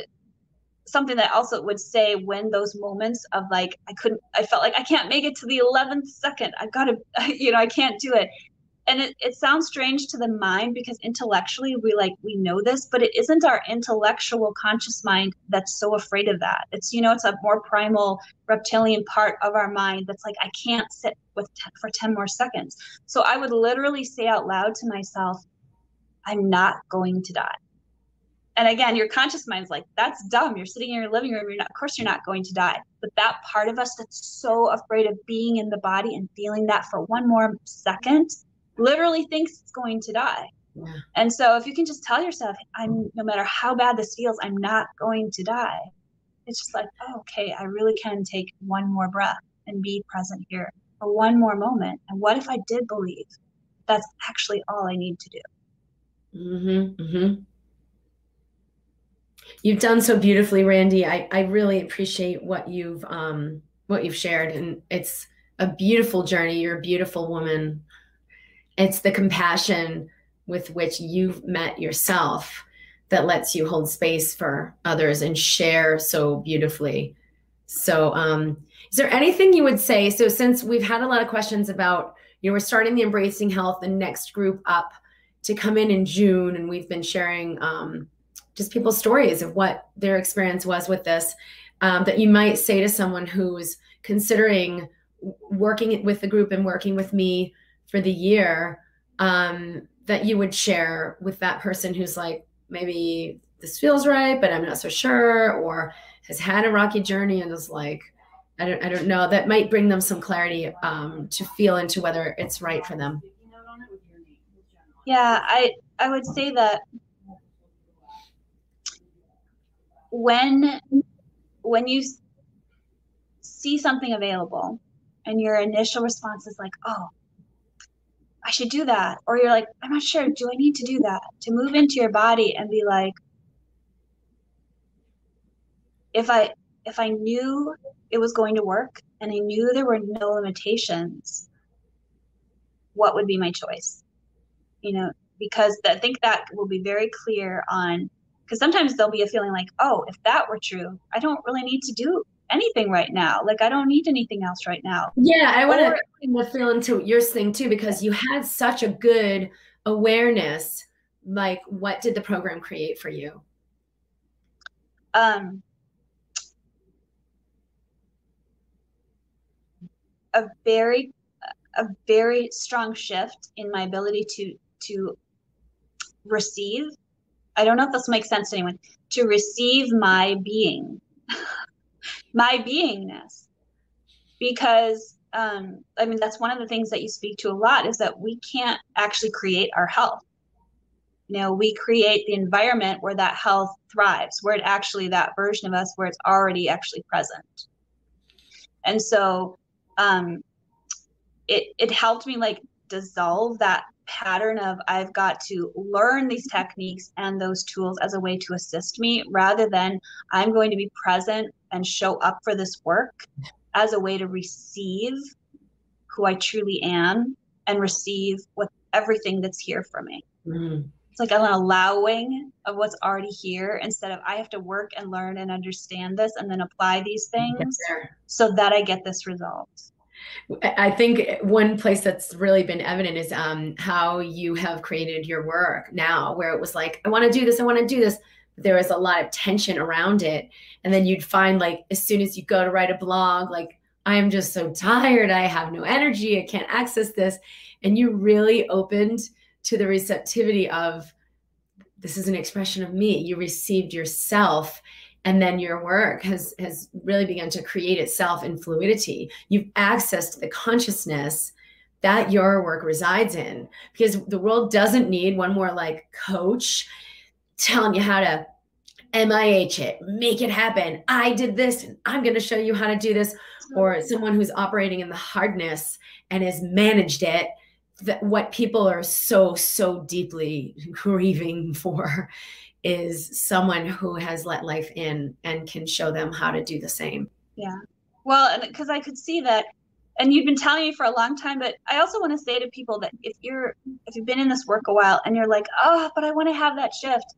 something that also would say when those moments of like I couldn't I felt like I can't make it to the 11th second. I've gotta you know I can't do it. And it, it sounds strange to the mind because intellectually we like we know this but it isn't our intellectual conscious mind that's so afraid of that. It's you know it's a more primal reptilian part of our mind that's like i can't sit with t- for 10 more seconds. So i would literally say out loud to myself i'm not going to die. And again your conscious mind's like that's dumb. You're sitting in your living room. You're not of course you're not going to die. But that part of us that's so afraid of being in the body and feeling that for one more second literally thinks it's going to die. Yeah. and so if you can just tell yourself i'm no matter how bad this feels i'm not going to die. It's just like oh, okay i really can take one more breath and be present here for one more moment. And what if i did believe that's actually all i need to do mm-hmm, mm-hmm. You've done so beautifully, Randy. I, I really appreciate what you've um, what you've shared, and it's a beautiful journey. You're a beautiful woman. It's the compassion with which you've met yourself that lets you hold space for others and share so beautifully. So, um, is there anything you would say? So, since we've had a lot of questions about, you know, we're starting the Embracing Health, the next group up to come in in June, and we've been sharing um, just people's stories of what their experience was with this um, that you might say to someone who's considering working with the group and working with me for the year um, that you would share with that person who's like maybe this feels right but i'm not so sure or has had a rocky journey and is like i don't, I don't know. That might bring them some clarity um, to feel into whether it's right for them yeah i i would say that when when you see something available and your initial response is like oh i should do that or you're like i'm not sure. Do i need to do that? to move into your body and be like if i if i knew it was going to work and i knew there were no limitations what would be my choice you know because i think that will be very clear on because sometimes there'll be a feeling like oh if that were true i don't really need to do anything right now. Like i don't need anything else right now. Yeah i want to feel into your thing too because you had such a good awareness like what did the program create for you? Um a very a very strong shift in my ability to to receive I don't know if this makes sense to anyone, to receive my being, my beingness. Because, um, I mean, that's one of the things that you speak to a lot is that we can't actually create our health. You know, we create the environment where that health thrives, where it actually, that version of us, where it's already actually present. And so, um, it, it helped me like dissolve that pattern of I've got to learn these techniques and those tools as a way to assist me rather than I'm going to be present and show up for this work as a way to receive who I truly am and receive what everything that's here for me. Mm-hmm. It's like an allowing of what's already here instead of I have to work and learn and understand this and then apply these things so that I get this result. I think one place that's really been evident is um, how you have created your work now, where it was like, I want to do this, I want to do this. There was a lot of tension around it. And then you'd find, like, as soon as you go to write a blog, like, I'm just so tired. I have no energy. I can't access this. And you really opened to the receptivity of this is an expression of me. You received yourself and then your work has has really begun to create itself in fluidity you've accessed the consciousness that your work resides in because the world doesn't need one more like coach telling you how to MIH it, make it happen. I did this and I'm going to show you how to do this. Or someone who's operating in the hardness and has managed it. That what people are so, so deeply grieving for is someone who has let life in and can show them how to do the same. Yeah. Well, because I could see that and you've been telling me for a long time but i also want to say to people that if you're if you've been in this work a while and you're like oh but i want to have that shift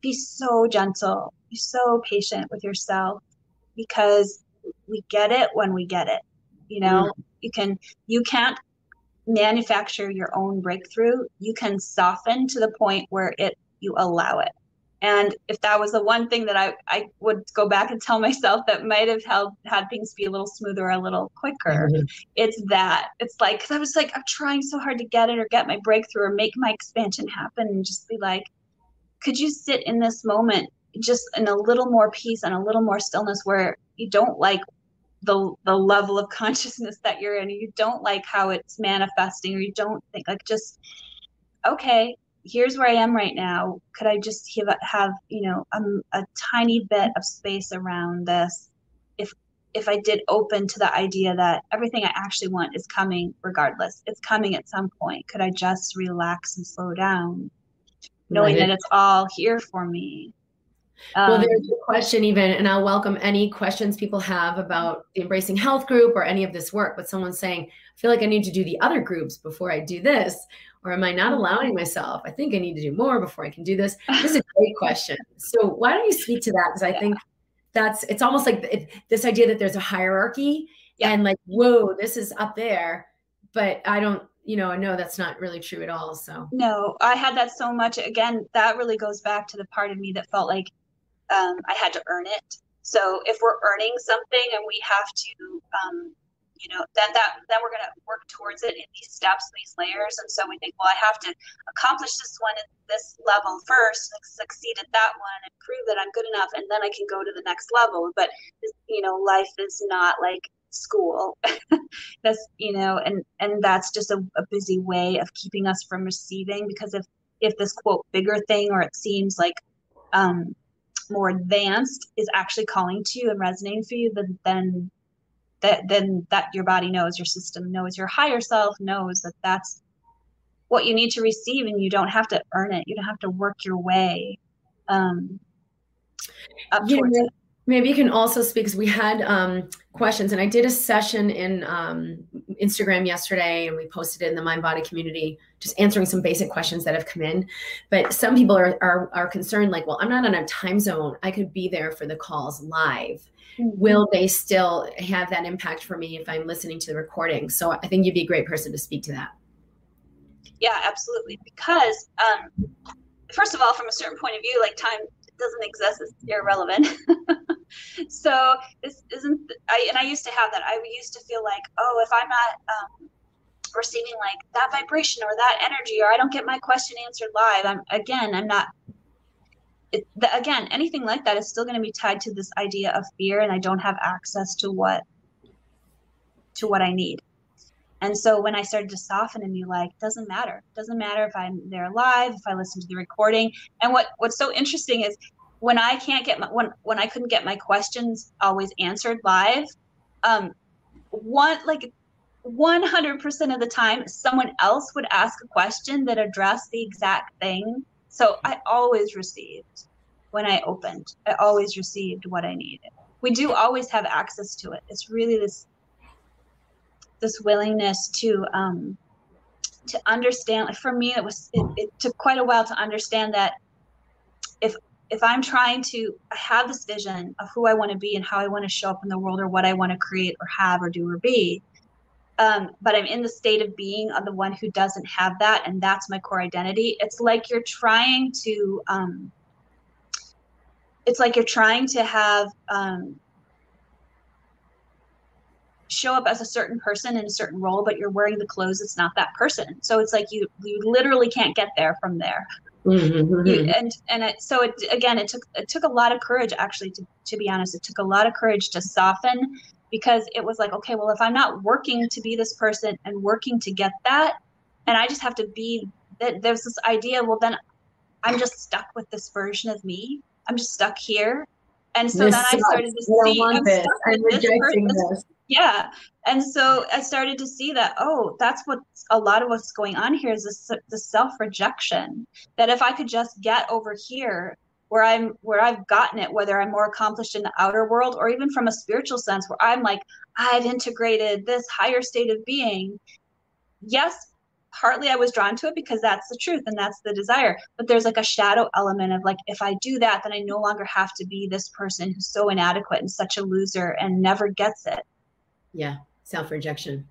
be so gentle be so patient with yourself because we get it when we get it you know mm. you can you can't manufacture your own breakthrough you can soften to the point where it you allow it and if that was the one thing that I, I would go back and tell myself that might have held had things be a little smoother, a little quicker, mm-hmm. it's that. It's like, because I was like, I'm trying so hard to get it or get my breakthrough or make my expansion happen and just be like, could you sit in this moment just in a little more peace and a little more stillness where you don't like the the level of consciousness that you're in you don't like how it's manifesting or you don't think like just okay here's where I am right now. Could I just have, have you know, a, a tiny bit of space around this? If if I did open to the idea that everything I actually want is coming regardless, it's coming at some point. Could I just relax and slow down, knowing right. that it's all here for me? Um, well, there's a question even, and I'll welcome any questions people have about the Embracing Health group or any of this work. But someone's saying, feel like I need to do the other groups before I do this. Or am I not allowing myself? I think I need to do more before I can do this. This is a great question. So why don't you speak to that? Because I think that's it's almost like it, this idea that there's a hierarchy yeah. and like, whoa, this is up there. But I don't, you know, I know that's not really true at all. So no, I had that so much. Again, that really goes back to the part of me that felt like um, I had to earn it. So if we're earning something and we have to um, you know, then that then we're going to work towards it in these steps, these layers. And so we think, well, I have to accomplish this one at this level first, succeed at that one, and prove that I'm good enough, and then I can go to the next level. But you know, life is not like school. that's you know, and and that's just a, a busy way of keeping us from receiving. Because if if this quote bigger thing, or it seems like um, more advanced, is actually calling to you and resonating for you, then then that then that your body knows your system knows your higher self knows that that's what you need to receive and you don't have to earn it. You don't have to work your way um up yeah, towards it maybe you can also speak because we had um questions and i did a session in um instagram yesterday and we posted it in the mind body community just answering some basic questions that have come in but some people are are, are concerned like well i'm not on a time zone i could be there for the calls live mm-hmm. will they still have that impact for me if I'm listening to the recording? So I think you'd be a great person to speak to that. Yeah, absolutely. Because um, first of all, from a certain point of view, like time doesn't exist; it's irrelevant. so this isn't. I and I used to have that. I used to feel like, oh, if I'm not um, receiving like that vibration or that energy, or I don't get my question answered live, I'm again, I'm not it, the, again, anything like that is still going to be tied to this idea of fear, and I don't have access to what to what I need. And so when I started to soften and be like, doesn't matter, doesn't matter if I'm there live, if I listen to the recording. And what what's so interesting is when I can't get my when when I couldn't get my questions always answered live, um, one like 100% of the time someone else would ask a question that addressed the exact thing so I always received when I opened, I always received what I needed. We do always have access to it. It's really this this willingness to um to understand like for me it was it, it took quite a while to understand that if if I'm trying to have this vision of who I want to be and how I want to show up in the world or what I want to create or have or do or be, um, but I'm in the state of being of the one who doesn't have that, and that's my core identity. It's like you're trying to, um, it's like you're trying to have um, show up as a certain person in a certain role, but you're wearing the clothes. It's not that person. So it's like you you literally can't get there from there. Mm-hmm. and and it, so it again it took it took a lot of courage actually to to be honest it took a lot of courage to soften because it was like okay well if i'm not working to be this person and working to get that and i just have to be that there's this idea well then i'm just stuck with this version of me i'm just stuck here and so this then i started to see i'm. I'm rejecting this, this yeah. And so i started to see that oh that's what a lot of what's going on here is this the self rejection that if i could just get over here where i'm where i've gotten it whether i'm more accomplished in the outer world or even from a spiritual sense where i'm like i've integrated this higher state of being. Yes partly i was drawn to it because that's the truth and that's the desire but there's like a shadow element of like if i do that then i no longer have to be this person who's so inadequate and such a loser and never gets it yeah self rejection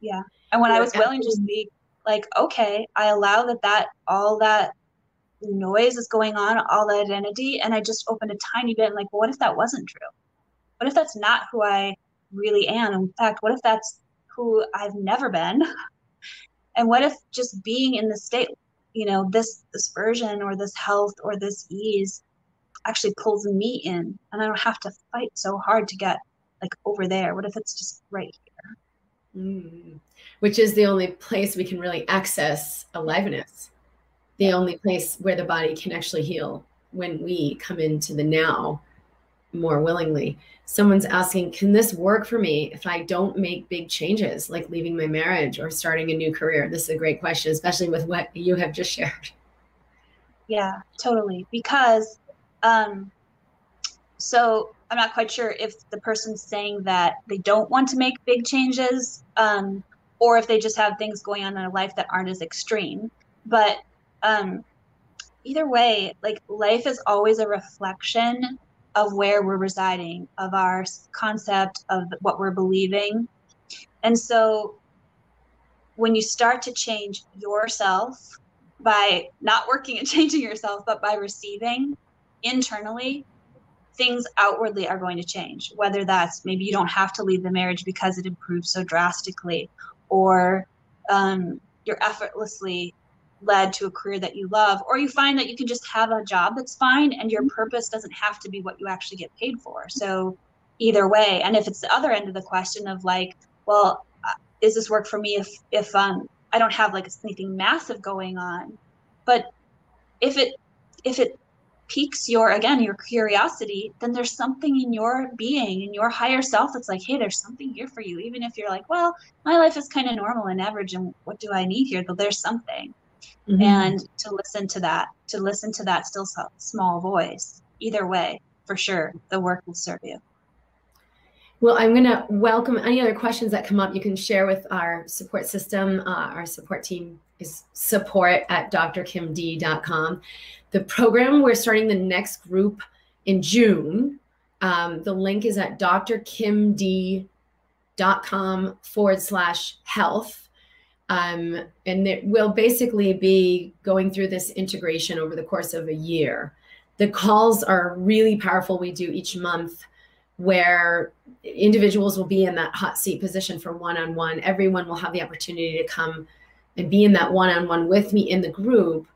yeah and when yeah, i was willing to be like okay i allow that that all that noise is going on all that identity and i just opened a tiny bit and like well, what if that wasn't true? What if that's not who i really am? In fact what if that's who i've never been? And what if just being in the state you know this this version or this health or this ease actually pulls me in and i don't have to fight so hard to get like over there? What if it's just right here? Mm. Which is the only place we can really access aliveness, the only place where the body can actually heal when we come into the now more willingly. Someone's asking, can this work for me if I don't make big changes like leaving my marriage or starting a new career? This is a great question, especially with what you have just shared. Yeah, totally. Because um so I'm not quite sure if the person's saying that they don't want to make big changes um, or if they just have things going on in their life that aren't as extreme. But um, either way, like life is always a reflection of where we're residing, of our concept, of what we're believing. And so when you start to change yourself by not working at changing yourself, but by receiving internally, things outwardly are going to change, whether that's maybe you don't have to leave the marriage because it improves so drastically, or um, you're effortlessly led to a career that you love, or you find that you can just have a job that's fine and your purpose doesn't have to be what you actually get paid for. So, either way, and if it's the other end of the question of like, well, uh, is this work for me if if um I don't have like anything massive going on, but if it if it piques your again your curiosity then there's something in your being in your higher self that's like hey there's something here for you. Even if you're like well my life is kind of normal and average and what do i need here? But there's something. Mm-hmm. and to listen to that to listen to that still small voice either way for sure the work will serve you well, I'm going to welcome any other questions that come up. You can share with our support system. Uh, our support team is support at drkimd.com. The program, we're starting the next group in June. Um, the link is at drkimd.com forward slash health. Um, and it will basically be going through this integration over the course of a year. The calls are really powerful. We do each month where individuals will be in that hot seat position for one on one. Everyone will have the opportunity to come and be in that one on one with me in the group,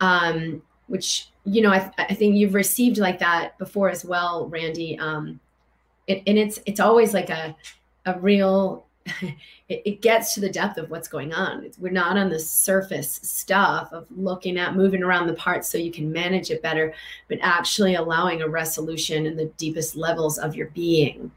um, which, you know, I, I, think you've received like that before as well, Randy. Um, it, and it's it's always like a a real it, it, gets to the depth of what's going on. We're not on the surface stuff of looking at moving around the parts so you can manage it better, but actually allowing a resolution in the deepest levels of your being.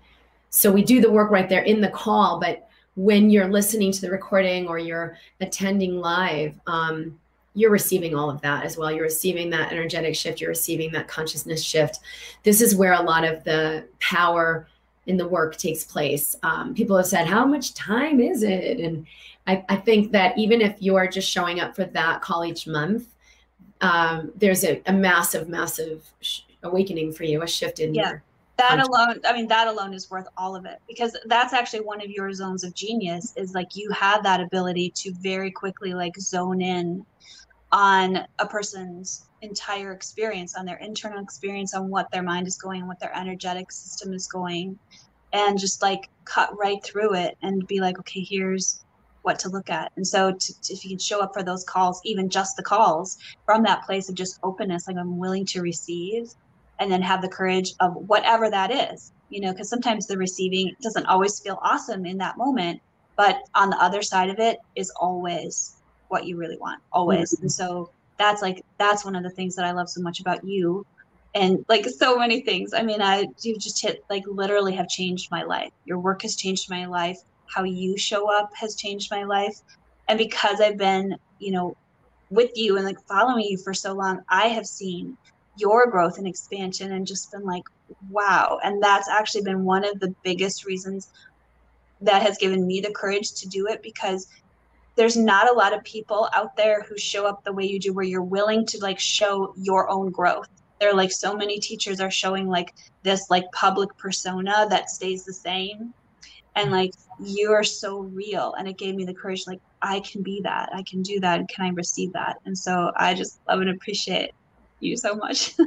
So we do the work right there in the call, but when you're listening to the recording or you're attending live, um, you're receiving all of that as well. You're receiving that energetic shift, you're receiving that consciousness shift. This is where a lot of the power in the work takes place. Um, people have said, How much time is it? And I, I, think that even if you are just showing up for that call each month, um, there's a, a, massive, massive sh- awakening for you, a shift in yeah. your. That alone, I mean, that alone is worth all of it because that's actually one of your zones of genius is like you have that ability to very quickly like zone in on a person's entire experience, on their internal experience, on what their mind is going, what their energetic system is going, and just like cut right through it and be like, okay, here's what to look at. And so to, to, if you can show up for those calls, even just the calls from that place of just openness, like I'm willing to receive and then have the courage of whatever that is, you know, because sometimes the receiving doesn't always feel awesome in that moment, but on the other side of it is always what you really want, always. Mm-hmm. And so that's like, that's one of the things that I love so much about you and like so many things. I mean, I you just hit like literally have changed my life. Your work has changed my life. How you show up has changed my life. And because I've been, you know, with you and like following you for so long, I have seen your growth and expansion and just been like, wow. And that's actually been one of the biggest reasons that has given me the courage to do it because there's not a lot of people out there who show up the way you do where you're willing to like show your own growth. There are like so many teachers are showing like this like public persona that stays the same. And like you are so real. And it gave me the courage like i can be that. I can do that. And can i receive that? And so i just love and appreciate you so much.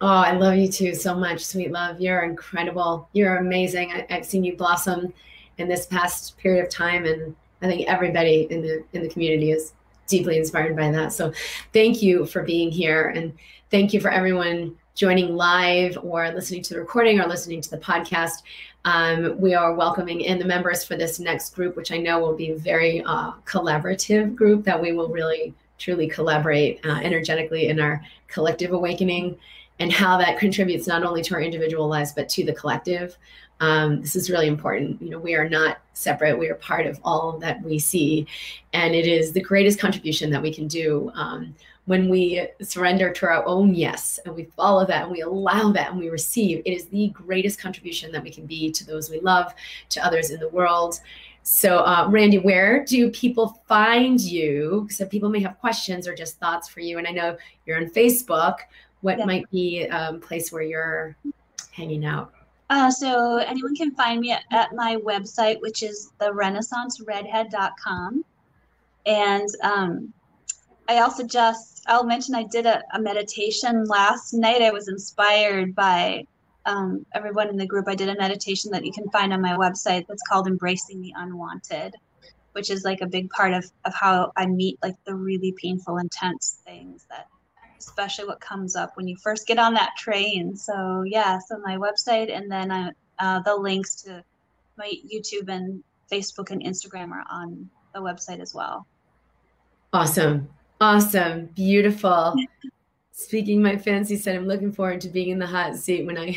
Oh i love you too so much sweet love. You're incredible. You're amazing. I, i've seen you blossom in this past period of time and i think everybody in the in the community is deeply inspired by that so thank you for being here and Thank you for everyone joining live or listening to the recording or listening to the podcast. Um, we are welcoming in the members for this next group, which I know will be a very uh, collaborative group that we will really truly collaborate uh, energetically in our collective awakening and how that contributes not only to our individual lives but to the collective. Um, this is really important. You know, we are not separate. We are part of all that we see, and it is the greatest contribution that we can do. Um, when we surrender to our own yes and we follow that and we allow that and we receive, it is the greatest contribution that we can be to those we love, to others in the world. So, uh, Randy, where do people find you? So people may have questions or just thoughts for you. And I know you're on Facebook. What yeah. might be a um, place where you're hanging out? Uh, so anyone can find me at, at my website, which is the renaissanceredhead.com. And um, I also just, I'll mention I did a, a meditation last night. I was inspired by um, everyone in the group. I did a meditation that you can find on my website that's called Embracing the Unwanted, which is like a big part of, of how I meet like the really painful, intense things that, especially what comes up when you first get on that train. So, yeah, so my website and then I, uh, the links to my YouTube and Facebook and Instagram are on the website as well. Awesome. Awesome. Beautiful. Speaking my fancy said, I'm looking forward to being in the hot seat when I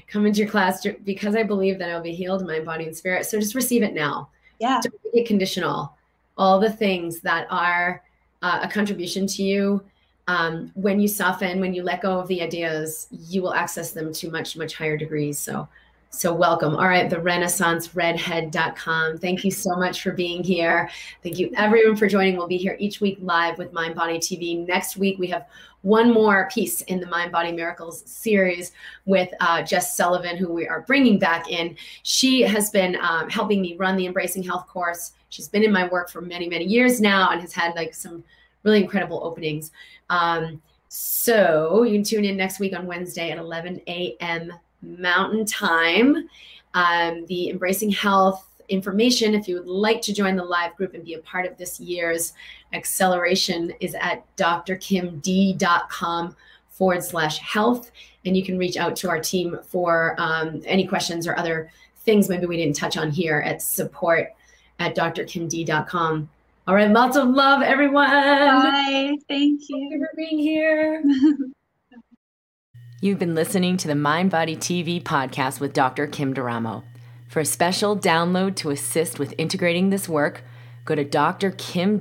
come into your class because I believe that I'll be healed in my body and spirit. So just receive it now. Yeah. Don't make it conditional. All the things that are uh, a contribution to you, um, when you soften, when you let go of the ideas, you will access them to much, much higher degrees. So so welcome. All right, the renaissanceredhead.com. Thank you so much for being here. Thank you everyone for joining. We'll be here each week live with Mind Body TV. Next week we have one more piece in the Mind Body Miracles series with uh, Jess Sullivan, who we are bringing back in. She has been um, helping me run the Embracing Health course. She's been in my work for many, many years now and has had like some really incredible openings. Um, so you can tune in next week on Wednesday at 11 a.m. Mountain Time. Um, the Embracing Health information, if you would like to join the live group and be a part of this year's acceleration, is at drkimd.com forward slash health. And you can reach out to our team for um, any questions or other things maybe we didn't touch on here at support at drkimd.com. All right, lots of love, everyone. Bye. Thank you. Thank you for being here. You've been listening to the Mind Body TV podcast with Dr. Kim D'Eramo. For a special download to assist with integrating this work, go to drkimd.com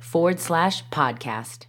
forward slash podcast.